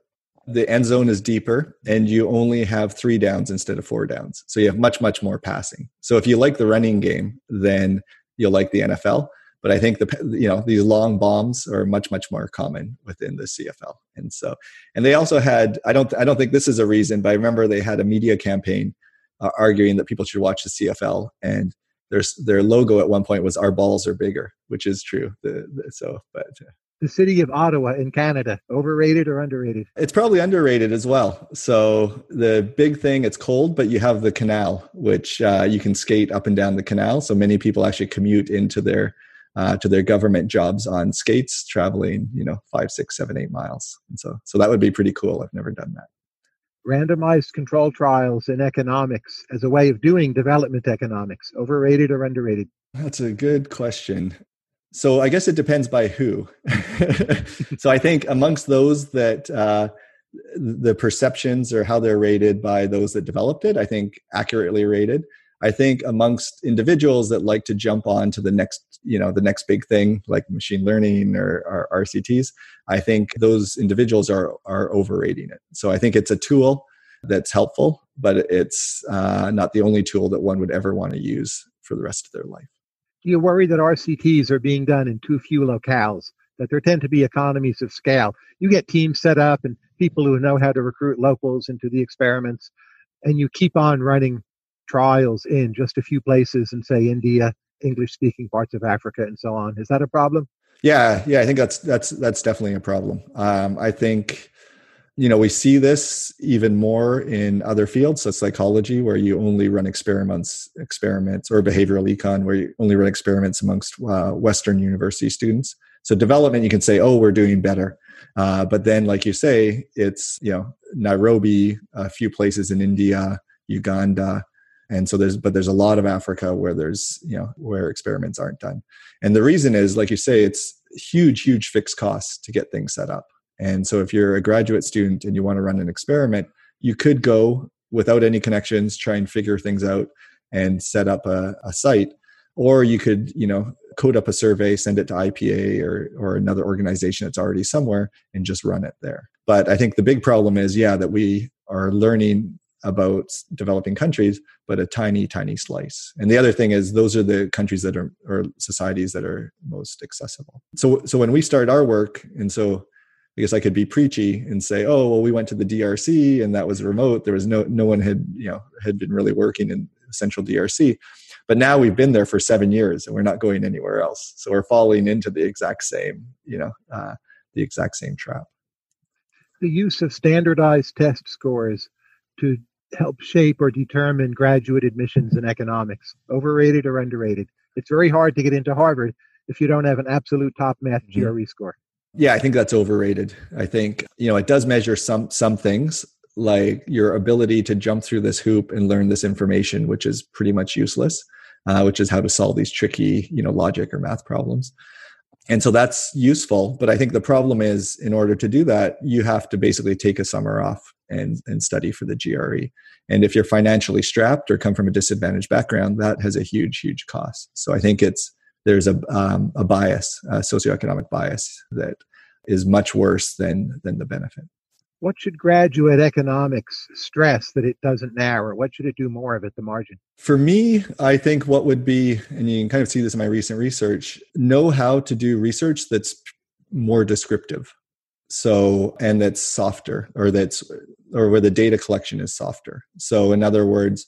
the end zone is deeper, and you only have three downs instead of four downs. So, you have much, much more passing. So, if you like the running game, then you'll like the NFL but I think the you know these long bombs are much much more common within the CFL, and so and they also had I don't I don't think this is a reason, but I remember they had a media campaign uh, arguing that people should watch the CFL, and their their logo at one point was "Our balls are bigger," which is true. The, the, so, but. Uh, the city of Ottawa in Canada, overrated or underrated? It's probably underrated as well. So the big thing, it's cold, but you have the canal, which uh, you can skate up and down the canal. So many people actually commute into their uh, to their government jobs on skates, traveling, you know, five, six, seven, eight miles. And so, so that would be pretty cool. I've never done that. Randomized control trials in economics as a way of doing development economics, overrated or underrated? That's a good question. So I guess it depends by who. so I think amongst those that uh, the perceptions or how they're rated by those that developed it, I think accurately rated. I think amongst individuals that like to jump on to the next, you know, the next big thing like machine learning or, or RCTs, I think those individuals are are overrating it. So I think it's a tool. that's helpful, but it's uh, not the only tool that one would ever want to use for the rest of their life. Do you worry that RCTs are being done in too few locales? That there tend to be economies of scale. You get teams set up and people who know how to recruit locals into the experiments, and you keep on running trials in just a few places and say India, English speaking parts of Africa, and so on. Is that a problem? Yeah, yeah, I think that's that's that's definitely a problem. Um, I think you know we see this even more in other fields, so psychology, where you only run experiments, experiments, or behavioral econ, where you only run experiments amongst uh, Western university students. So development, you can say, oh, we're doing better, uh, but then, like you say, it's you know Nairobi, a few places in India, Uganda, and so there's but there's a lot of africa where there's you know where experiments aren't done. And the reason is like you say it's huge huge fixed costs to get things set up and so if you're a graduate student and you want to run an experiment you could go without any connections try and figure things out and set up a, a site or you could you know code up a survey send it to ipa or or another organization that's already somewhere and just run it there but i think the big problem is yeah that we are learning about developing countries, but a tiny, tiny slice. And the other thing is, those are the countries that are or societies that are most accessible. So, so when we start our work, and so I guess I could be preachy and say, oh, well, we went to the DRC and that was remote. There was no no one had you know had been really working in central DRC. But now we've been there for seven years and we're not going anywhere else. So we're falling into the exact same, you know, uh, the exact same trap. The use of standardized test scores to help shape or determine graduate admissions in economics. Overrated or underrated? It's very hard to get into Harvard if you don't have an absolute top math mm-hmm. GRE score. Yeah, I think that's overrated. I think, you know, it does measure some some things like your ability to jump through this hoop and learn this information, which is pretty much useless, uh, which is how to solve these tricky, you know, logic or math problems. And so that's useful. But I think the problem is, in order to do that, you have to basically take a summer off and, and study for the GRE. And if you're financially strapped or come from a disadvantaged background, that has a huge, huge cost. So I think it's there's a, um, a bias, a socioeconomic bias that is much worse than than the benefit. What should graduate economics stress that it doesn't now, or what should it do more of at the margin? For me, I think what would be, and you can kind of see this in my recent research, know how to do research that's more descriptive so and that's softer or that's or where the data collection is softer so in other words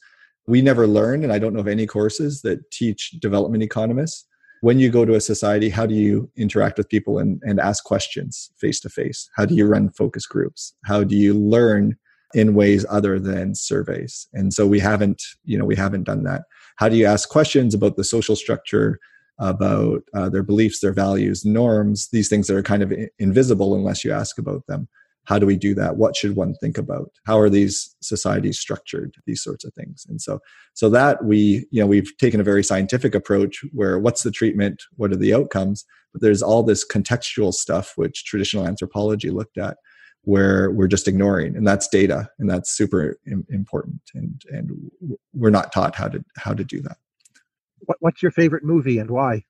we never learn and i don't know of any courses that teach development economists when you go to a society how do you interact with people and, and ask questions face to face how do you run focus groups? How do you learn in ways other than surveys? And so we haven't you know we haven't done that. How do you ask questions about the social structure about uh, their beliefs, their values, norms, these things that are kind of invisible unless you ask about them. How do we do that? What should one think about? How are these societies structured? These sorts of things. And so, so that we, you know, we've taken a very scientific approach where what's the treatment? What are the outcomes? But there's all this contextual stuff which traditional anthropology looked at where we're just ignoring and that's data and that's super important and and we're not taught how to how to do that what, what's your favorite movie and why?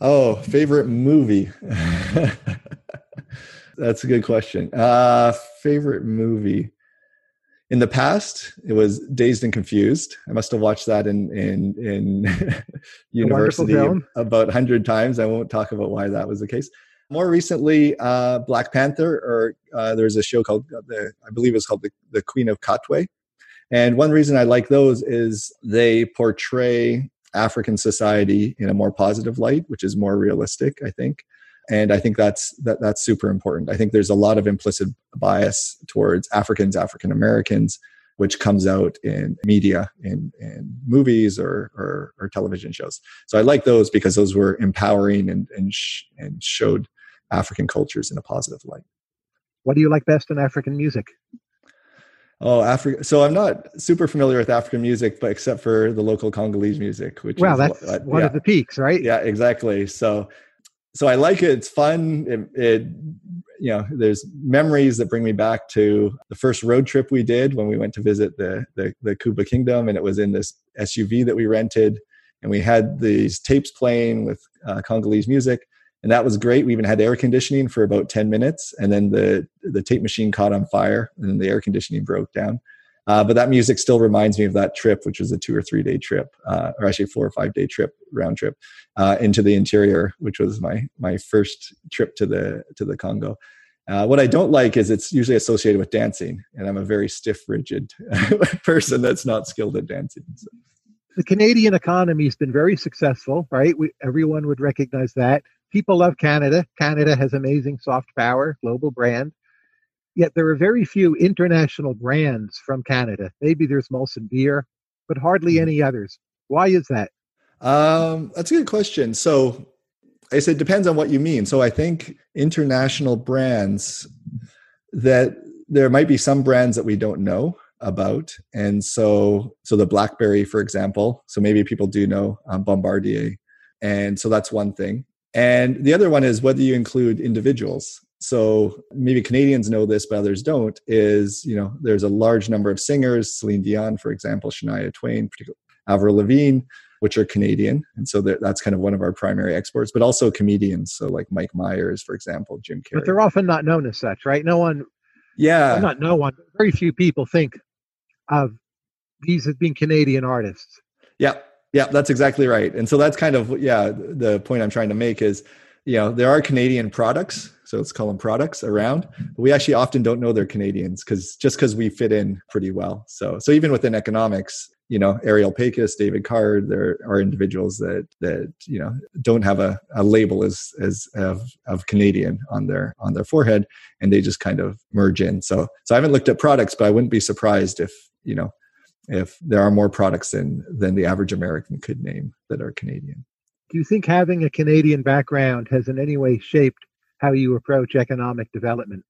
Oh, favorite movie. That's a good question. Uh, favorite movie. In the past, it was Dazed and Confused. I must have watched that in in in university about hundred times. I won't talk about why that was the case. More recently, uh, Black Panther, or uh, there's a show called uh, the I believe it's called the, the Queen of Katwe, and one reason I like those is they portray African society in a more positive light, which is more realistic, I think. And I think that's that that's super important. I think there's a lot of implicit bias towards Africans, African Americans, which comes out in media, in, in movies or, or, or television shows. So I like those because those were empowering and and, sh- and showed African cultures in a positive light. What do you like best in African music? Oh, Africa. So I'm not super familiar with African music, but except for the local Congolese music, which wow, is, that's uh, one yeah. of the peaks, right? Yeah, exactly. So, so I like it. It's fun. It, it, you know, there's memories that bring me back to the first road trip we did when we went to visit the the, the Kuba Kingdom, and it was in this SUV that we rented, and we had these tapes playing with uh, Congolese music. and that was great. We even had air conditioning for about 10 minutes, and then the the tape machine caught on fire, and then the air conditioning broke down. Uh, but that music still reminds me of that trip, which was a two or three day trip, uh, or actually four or five day trip, round trip, uh, into the interior, which was my my first trip to the to the Congo. Uh, what I don't like is it's usually associated with dancing, and I'm a very stiff, rigid person that's not skilled at dancing. So. The Canadian economy has been very successful, right? We, everyone would recognize that. People love Canada. Canada has amazing soft power, global brand. Yet there are very few international brands from Canada. Maybe there's Molson Beer, but hardly mm-hmm. any others. Why is that? Um, that's a good question. So I said depends on what you mean. So I think international brands that there might be some brands that we don't know about, and so so the BlackBerry, for example. So maybe people do know um, Bombardier, and so that's one thing. And the other one is whether you include individuals so maybe Canadians know this, but others don't. Is you know there's a large number of singers, Celine Dion, for example, Shania Twain, particularly Avril Lavigne, which are Canadian, and so that's kind of one of our primary exports. But also comedians, so like Mike Myers, for example, Jim Carrey. But they're often not known as such, right? No one. Yeah. Not no one. Very few people think of these as being Canadian artists. Yeah, yeah, that's exactly right. And so that's kind of yeah the point I'm trying to make is you know there are Canadian products so let's call them products around. But we actually often don't know they're Canadians because just because we fit in pretty well. So so even within economics, you know, Ariel Pakes, David Card, there are individuals that that you know don't have a, a label as as of, of Canadian on their on their forehead, and they just kind of merge in. So so I haven't looked at products, but I wouldn't be surprised if you know if there are more products than than the average American could name that are Canadian. Do you think having a Canadian background has in any way shaped how you approach economic development?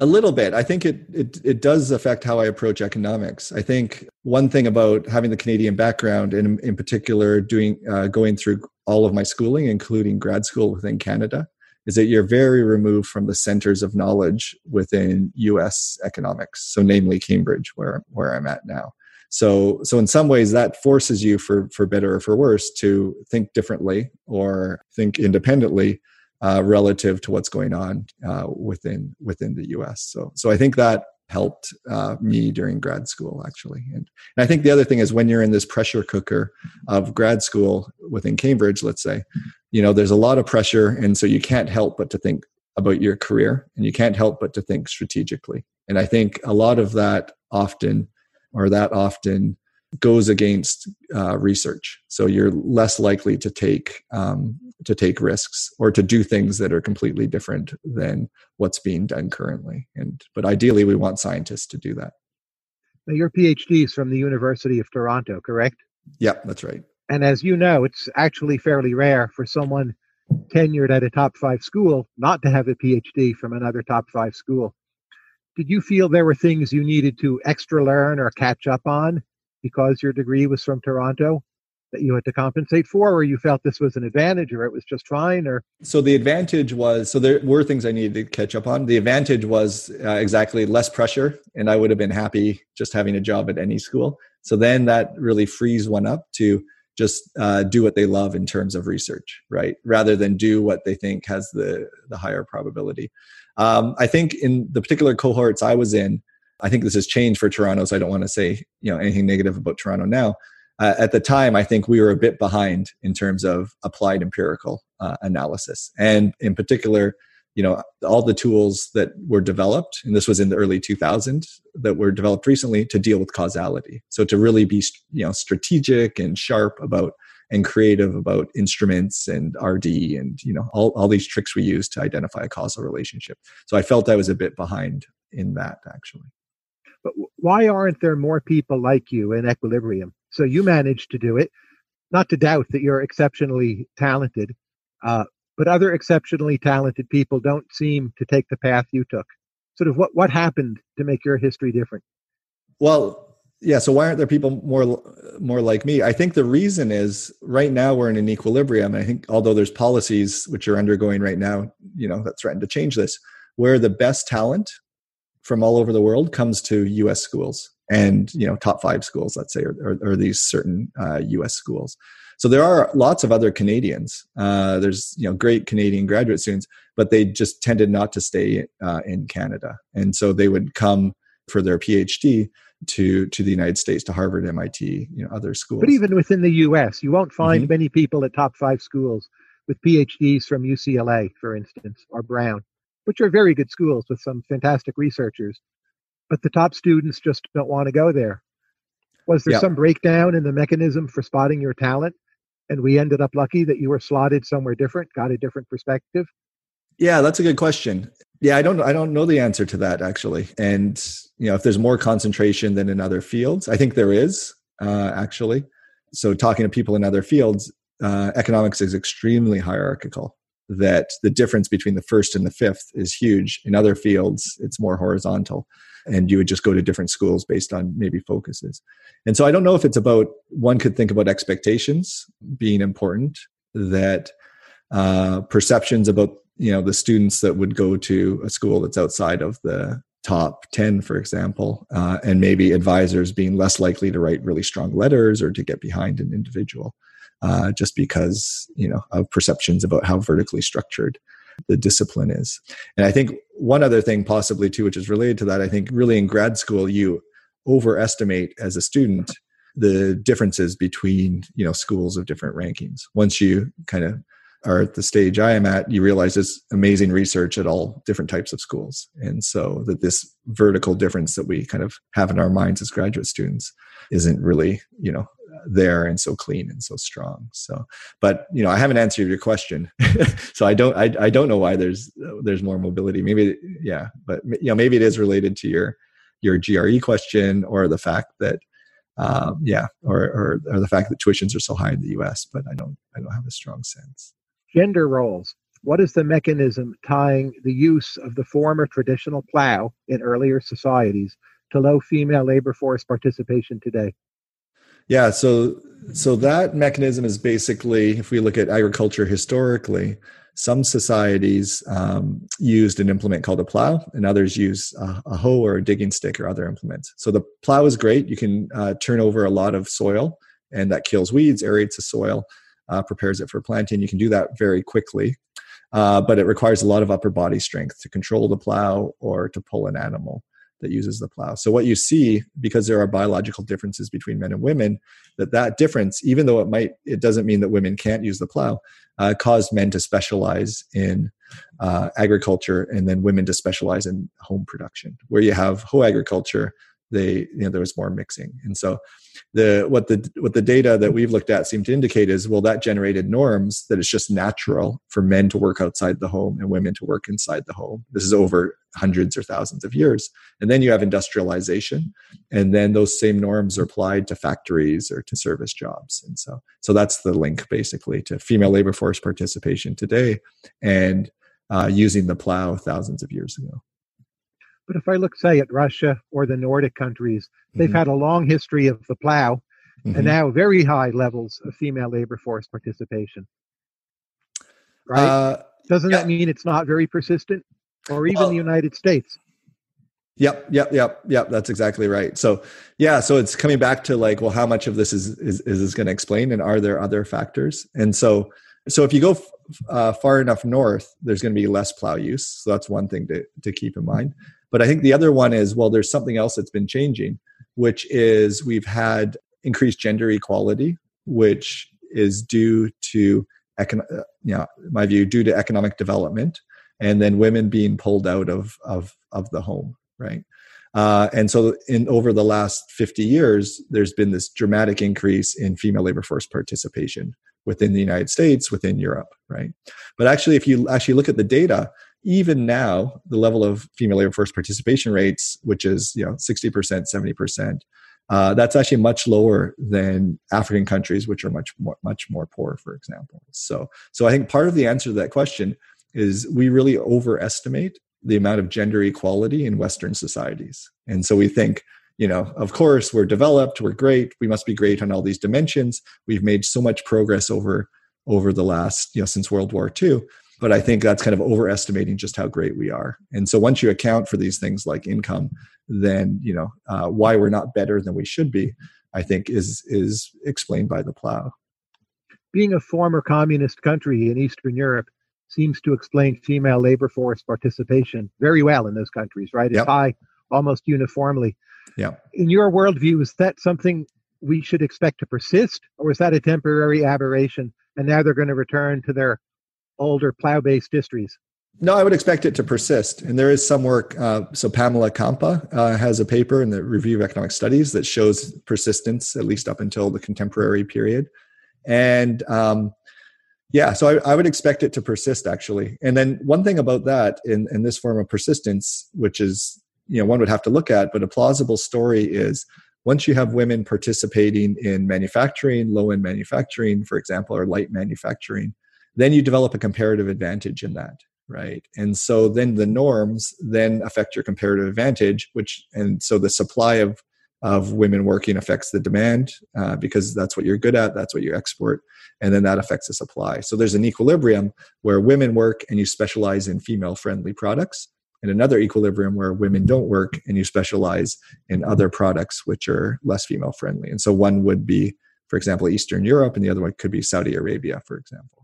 A little bit. I think it, it it does affect how I approach economics. I think one thing about having the Canadian background, and in particular, doing uh, going through all of my schooling, including grad school within Canada, is that you're very removed from the centers of knowledge within U.S. economics. So, namely Cambridge, where where I'm at now. So, so in some ways, that forces you, for for better or for worse, to think differently or think independently uh, relative to what's going on uh, within within the U.S. So so I think that helped uh, me during grad school actually, and, and I think the other thing is when you're in this pressure cooker of grad school within Cambridge, let's say, you know, there's a lot of pressure, and so you can't help but to think about your career, and you can't help but to think strategically. And I think a lot of that often, or that often goes against uh, research. So you're less likely to take um, to take risks or to do things that are completely different than what's being done currently. And but ideally, we want scientists to do that. Now, your PhD is from the University of Toronto, correct? Yeah, that's right. And as you know, it's actually fairly rare for someone tenured at a top five school not to have a PhD from another top five school. Did you feel there were things you needed to extra learn or catch up on because your degree was from Toronto that you had to compensate for or you felt this was an advantage or it was just fine or? So the advantage was so there were things i needed to catch up on. The advantage was uh, exactly less pressure and i would have been happy just having a job at any school. So then that really frees one up to just uh, do what they love in terms of research right? Rather than do what they think has the the higher probability um, i think in the particular cohorts i was in I think this has changed for Toronto, so I don't want to say you know anything negative about Toronto now. Uh, at the time, I think we were a bit behind in terms of applied empirical uh, analysis, and in particular, you know, all the tools that were developed, and this was in the early 2000s, that were developed recently to deal with causality. So to really be you know strategic and sharp about and creative about instruments and RD and you know all, all these tricks we use to identify a causal relationship. So I felt I was a bit behind in that actually. But why aren't there more people like you in equilibrium? So you managed to do it. Not to doubt that you're exceptionally talented, uh, but other exceptionally talented people don't seem to take the path you took. Sort of what, what happened to make your history different? Well, yeah. So why aren't there people more more like me? I think the reason is right now we're in an equilibrium. I think although there's policies which are undergoing right now, you know, that threaten to change this, where the best talent from all over the world comes to US schools. and you know top five schools let's say or, or, or these certain uh, us schools so there are lots of other canadians uh, there's you know great canadian graduate students but they just tended not to stay uh, in canada and so they would come for their phd to to the united states to harvard mit you know other schools but even within the us you won't find mm-hmm. many people at top five schools with phds from ucla for instance or brown which are very good schools with some fantastic researchers but the top students just don't want to go there. Was there yeah. some breakdown in the mechanism for spotting your talent? And we ended up lucky that you were slotted somewhere different, got a different perspective? Yeah, that's a good question. Yeah, I don't I don't know the answer to that actually. And you know, if there's more concentration than in other fields, I think there is uh, actually. So talking to people in other fields, uh, economics is extremely hierarchical. That the difference between the first and the fifth is huge. In other fields, it's more horizontal and you would just go to different schools based on maybe focuses. And so I don't know if it's about one could think about expectations being important, that uh, perceptions about you know the students that would go to a school that's outside of the top 10 for example uh, and maybe advisors being less likely to write really strong letters or to get behind an individual uh, just because you know of perceptions about how vertically structured the discipline is. And I think one other thing, possibly too, which is related to that, I think really in grad school, you overestimate as a student the differences between you know schools of different rankings. Once you kind of are at the stage I am at, you realize there's amazing research at all different types of schools. And so that this vertical difference that we kind of have in our minds as graduate students isn't really, you know, there and so clean and so strong. So but you know i haven't answered your question. So i don't I, I don't know why there's there's more mobility. Maybe yeah but you know maybe it is related to your your gre question or the fact that um, yeah or, or or the fact that tuitions are so high in the us but i don't i don't have a strong sense gender roles. What is the mechanism tying the use of the former traditional plow in earlier societies to low female labor force participation today? Yeah, so so that mechanism is basically, if we look at agriculture historically, some societies um, used an implement called a plow, and others use a, a, hoe or a digging stick or other implements. So the plow is great; you can uh, turn over a lot of soil, and that kills weeds, aerates the soil, uh, prepares it for planting. You can do that very quickly, uh, but it requires a lot of upper body strength to control the plow or to pull an animal that uses the plow. So what you see, because there are biological differences between men and women, that that difference, even though it might, it doesn't mean that women can't use the plow, uh, caused men to specialize in uh, agriculture and then women to specialize in home production. Where you have hoe agriculture, they you know there was more mixing. And so the what the what the data that we've looked at seem to indicate is well that generated norms that it's just natural for men to work outside the home and women to work inside the home. This is over hundreds or thousands of years. And then you have industrialization. And then those same norms are applied to factories or to service jobs. And so so that's the link basically to female labor force participation today and uh, using the plow thousands of years ago but if I look, say, at Russia or the Nordic countries, they've mm-hmm. had a long history of the plow mm-hmm. and now very high levels of female labor force participation. Right? Uh, Doesn't yeah. that mean it's not very persistent? Or even well, the United States? Yep, yep, yep, yep. That's exactly right. So, yeah, so it's coming back to like, well, how much of this is is, is this going to explain, and are there other factors? And so, so if you go uh, far enough north, there's going to be less plow use. So that's one thing to to keep in mind. But I think the other one is well, there's something else that's been changing, which is we've had increased gender equality, which is due to econ- uh, you know, my view, due to economic development, and then women being pulled out of of of the home, right? Uh, and so, in over the last 50 years, there's been this dramatic increase in female labor force participation within the United States, within Europe, right? But actually, if you actually look at the data, even now the level of female labor force participation rates which is you know 60% 70% uh, that's actually much lower than african countries which are much more much more poor for example. So so i think part of the answer to that question is we really overestimate the amount of gender equality in western societies. And so we think you know of course we're developed we're great we must be great on all these dimensions. We've made so much progress over over the last you know since world war ii but I think that's kind of overestimating just how great we are. And so once you account for these things like income, then you know uh, why we're not better than we should be. I think is is explained by the plow. Being a former communist country in Eastern Europe seems to explain female labor force participation very well in those countries, right? It's yep. high almost uniformly. Yeah. In your worldview, is that something we should expect to persist, or is that a temporary aberration? And now they're going to return to their older plow-based histories. No, I would expect it to persist. And there is some work. Uh, so Pamela Campa uh, has a paper in the Review of Economic Studies that shows persistence, at least up until the contemporary period. And um, yeah, so I, I, would expect it to persist actually. And then one thing about that in, in this form of persistence, which is, you know, one would have to look at, but a plausible story is once you have women participating in manufacturing, low end manufacturing, for example, or light manufacturing, then you develop a comparative advantage in that right? And so then the norms then affect your comparative advantage which and so the supply of of women working affects the demand uh, because that's what you're good at that's what you export and then that affects the supply. So there's an equilibrium where women work and you specialize in female friendly products and another equilibrium where women don't work and you specialize in other products which are less female friendly and so one would be for example eastern europe and the other one could be saudi arabia for example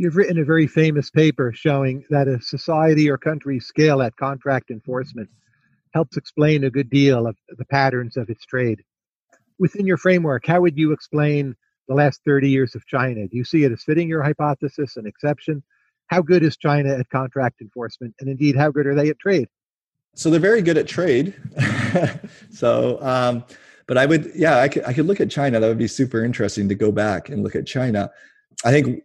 You've written a very famous paper showing that a society or country's scale at contract enforcement helps explain a good deal of the patterns of its trade. Within your framework, how would you explain the last 30 years of China? Do you see it as fitting your hypothesis, an exception? How good is China at contract enforcement? And indeed, how good are they at trade? So they're very good at trade. so, um, but I would, yeah, I could, I could look at China. That would be super interesting to go back and look at China. I think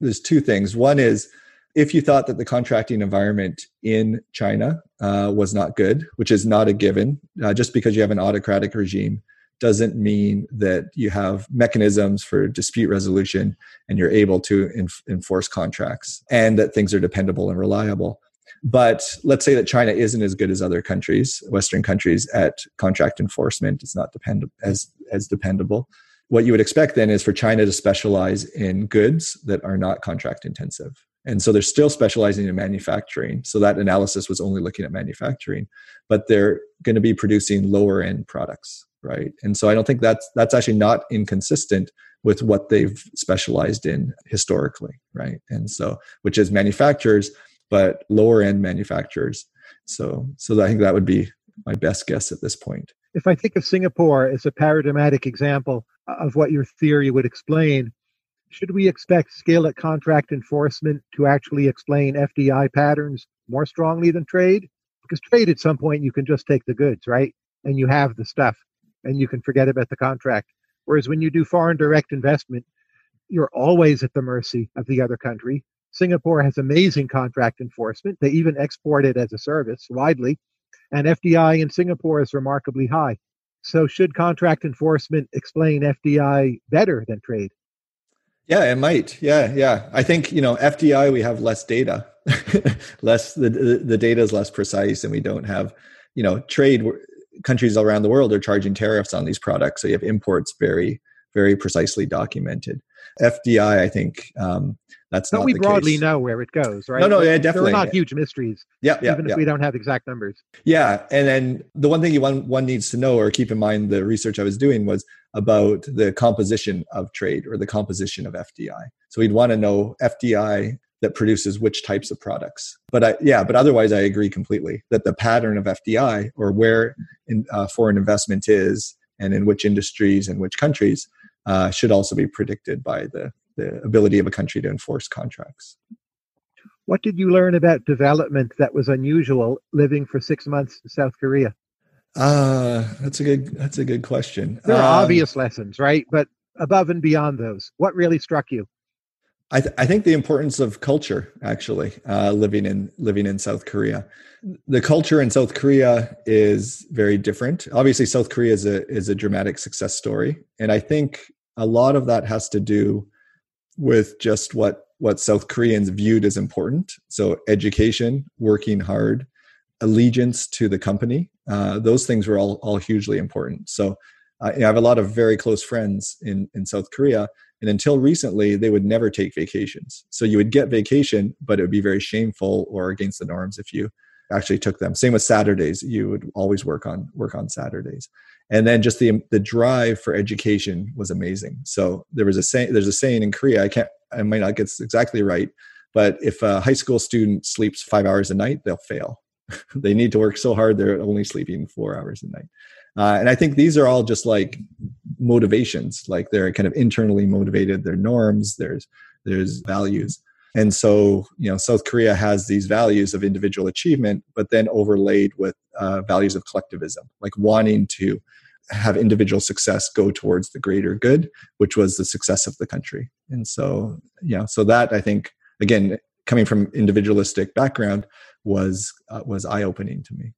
there's two things. One is if you thought that the contracting environment in China uh, was not good, which is not a given, uh, just because you have an autocratic regime doesn't mean that you have mechanisms for dispute resolution and you're able to enf- enforce contracts and that things are dependable and reliable. But let's say that China isn't as good as other countries, Western countries, at contract enforcement. It's not depend- as, as dependable what you would expect then is for China to specialize in goods that are not contract intensive. And so they're still specializing in manufacturing. So that analysis was only looking at manufacturing, but they're going to be producing lower end products, right? And so I don't think that's that's actually not inconsistent with what they've specialized in historically, right? And so which is manufacturers, but lower end manufacturers. So so I think that would be my best guess at this point. If I think of Singapore as a paradigmatic example of what your theory would explain, should we expect scale at contract enforcement to actually explain FDI patterns more strongly than trade? Because trade at some point you can just take the goods, right? And you have the stuff and you can forget about the contract. Whereas when you do foreign direct investment, you're always at the mercy of the other country. Singapore has amazing contract enforcement. They even export it as a service widely. And FDI in Singapore is remarkably high. So, should contract enforcement explain FDI better than trade? Yeah, it might. Yeah, yeah. I think you know FDI we have less data, less the the data is less precise, and we don't have you know trade. Countries around the world are charging tariffs on these products, so you have imports very very precisely documented. FDI, I think um, that's but not. we broadly case. know where it goes, right? No, no, yeah, definitely. They're not huge mysteries. Yeah, yeah. Even yeah. if we don't have exact numbers. Yeah, and then the one thing you one one needs to know or keep in mind the research I was doing was about the composition of trade or the composition of FDI. So we'd want to know FDI that produces which types of products. But I, yeah, but otherwise, I agree completely that the pattern of FDI or where in, uh, foreign investment is and in which industries and which countries uh, should also be predicted by the the ability of a country to enforce contracts. What did you learn about development that was unusual living for six months in South Korea? Uh, that's a good that's a good question. There are um, obvious lessons, right? But above and beyond those, what really struck you? I, th- I think the importance of culture, actually, uh, living in living in South Korea. The culture in South Korea is very different. Obviously, South Korea is a is a dramatic success story, and I think a lot of that has to do with just what what South Koreans viewed as important. So education, working hard, allegiance to the company. Uh, those things were all all hugely important. So uh, I have a lot of very close friends in in South Korea, And until recently, they would never take vacations. So you would get vacation, but it would be very shameful or against the norms if you actually took them. Same with Saturdays. You would always work on work on Saturdays. And then just the the drive for education was amazing. So there was a saying there's a saying in Korea, I can't I might not get exactly right, but if a high school student sleeps five hours a night, they'll fail. they need to work so hard they're only sleeping four hours a night. Uh, and I think these are all just like motivations, like they're kind of internally motivated. They're norms. There's there's values. And so, you know, South Korea has these values of individual achievement, but then overlaid with uh, values of collectivism, like wanting to have individual success go towards the greater good, which was the success of the country. And so, yeah, so that I think, again, coming from individualistic background, was uh, was eye opening to me.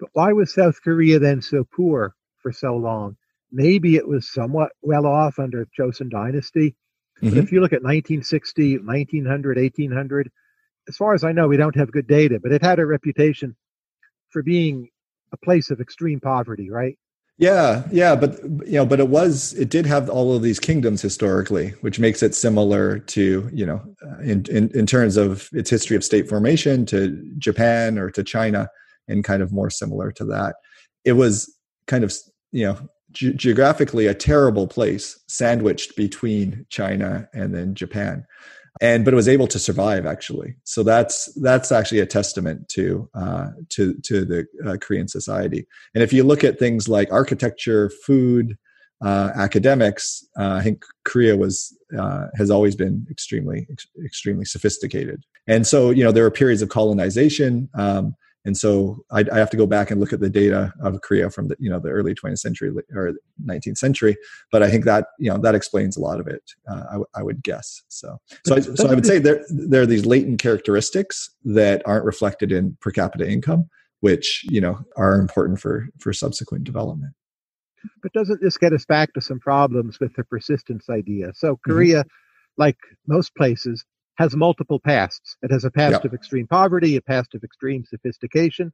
But why was South Korea then so poor for so long? Maybe it was somewhat well off under Joseon Dynasty. But mm-hmm. if you look at 1960, 1900, 1800, as far as I know, we don't have good data, but it had a reputation for being a place of extreme poverty, right? Yeah, yeah, but you know, but it was it did have all of these kingdoms historically, which makes it similar to you know, in in, in terms of its history of state formation to Japan or to China and kind of more similar to that. It was kind of you know ge- geographically a terrible place, sandwiched between China and then Japan, and but it was able to survive actually. So that's that's actually a testament to uh, to to the uh, Korean society. And if you look at things like architecture, food. Uh, academics, uh, I think Korea was uh, has always been extremely ex- extremely sophisticated, and so you know there were periods of colonization. Um, and so I, I, have to go back and look at the data of Korea from the you know the early 20th century or 19th century. But I think that you know that explains a lot of it. Uh, I, w- I would guess so. So I, so I would say there there are these latent characteristics that aren't reflected in per capita income, which you know are important for for subsequent development. But doesn't this get us back to some problems with the persistence idea? So Korea, mm-hmm. like most places, has multiple pasts. It has a past yep. of extreme poverty, a past of extreme sophistication.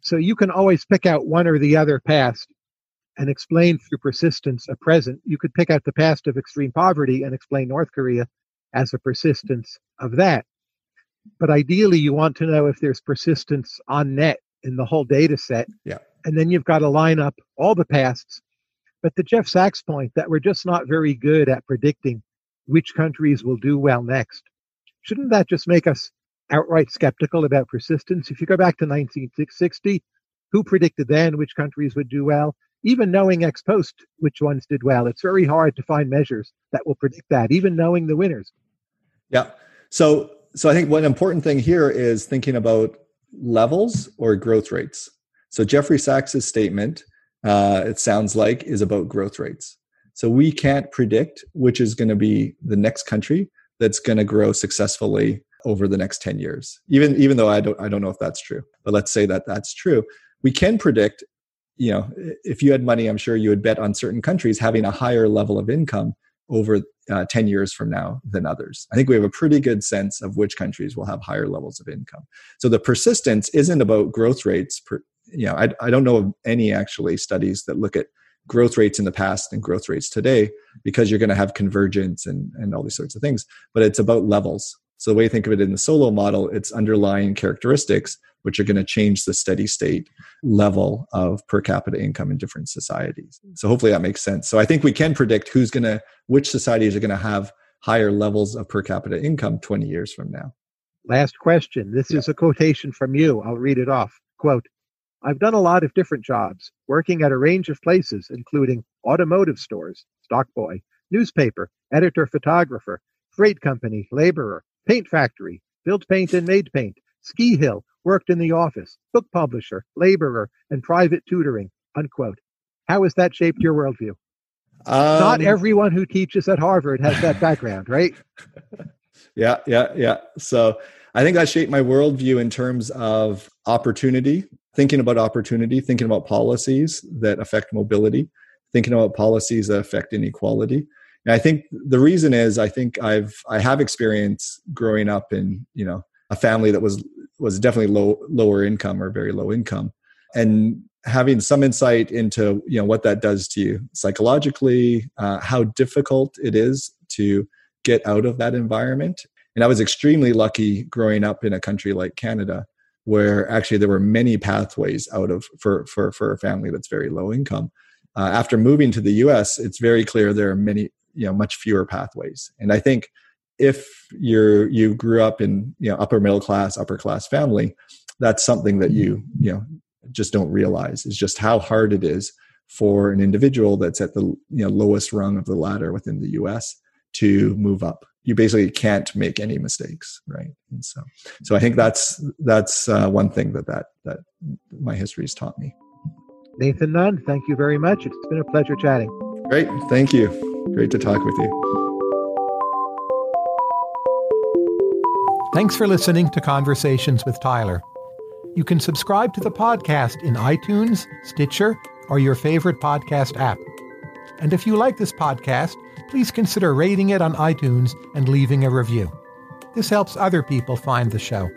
So you can always pick out one or the other past and explain through persistence a present. You could pick out the past of extreme poverty and explain North Korea as a persistence of that. But ideally, you want to know if there's persistence on net in the whole data set. Yeah. And then you've got to line up all the pasts. But the Jeff Sachs point that we're just not very good at predicting which countries will do well next. Shouldn't that just make us outright skeptical about persistence? If you go back to 1960, who predicted then which countries would do well? Even knowing ex post which ones did well, it's very hard to find measures that will predict that, even knowing the winners. Yeah. So, so I think one important thing here is thinking about levels or growth rates. So Jeffrey Sachs's statement, uh, it sounds like, is about growth rates. So we can't predict which is going to be the next country that's going to grow successfully over the next 10 years. Even even though i don't i don't know if that's true but let's say that that's true. We can predict you know if you had money i'm sure you would bet on certain countries having a higher level of income over uh, 10 years from now than others. I think we have a pretty good sense of which countries will have higher levels of income. So the persistence isn't about growth rates per, you know I, I don't know of any actually studies that look at growth rates in the past and growth rates today because you're going to have convergence and, and all these sorts of things. But it's about levels. So the way you think of it in the Solow model, it's underlying characteristics which are going to change the steady state level of per capita income in different societies. So hopefully that makes sense. So I think we can predict who's going to, which societies are going to have higher levels of per capita income 20 years from now. Last question. This yeah. is a quotation from you. I'll read it off. Quote, I've done a lot of different jobs, working at a range of places, including automotive stores, stock boy, newspaper, editor photographer, freight company, laborer, paint factory, built paint and made paint, ski hill, worked in the office, book publisher, laborer, and private tutoring. Unquote. How has that shaped your worldview? Um, Not everyone who teaches at Harvard has that background, right? yeah, yeah, yeah. So I think that shaped my worldview in terms of opportunity thinking about opportunity, thinking about policies that affect mobility, thinking about policies that affect inequality. And I think the reason is I think I've I have experience growing up in you know a family that was was definitely low lower income or very low income, and having some insight into you know what that does to you psychologically, uh, how difficult it is to get out of that environment. And I was extremely lucky growing up in a country like Canada where actually there were many pathways out of for for for a family that's very low income. Uh, after moving to the U.S., it's very clear there are many, you know, much fewer pathways. And I think if you're you grew up in you know upper middle class, upper class family, that's something that you you know just don't realize is just how hard it is for an individual that's at the you know lowest rung of the ladder within the U.S. to move up you basically can't make any mistakes right? And so so i think that's that's uh, one thing that that that my history has taught me. Nathan nunn thank you very much. It's been a pleasure chatting. Great. Thank you. Great to talk with you. Thanks for listening to conversations with tyler. You can subscribe to the podcast in itunes stitcher or your favorite podcast app and if you like this podcast please consider rating it on iTunes and leaving a review. This helps other people find the show.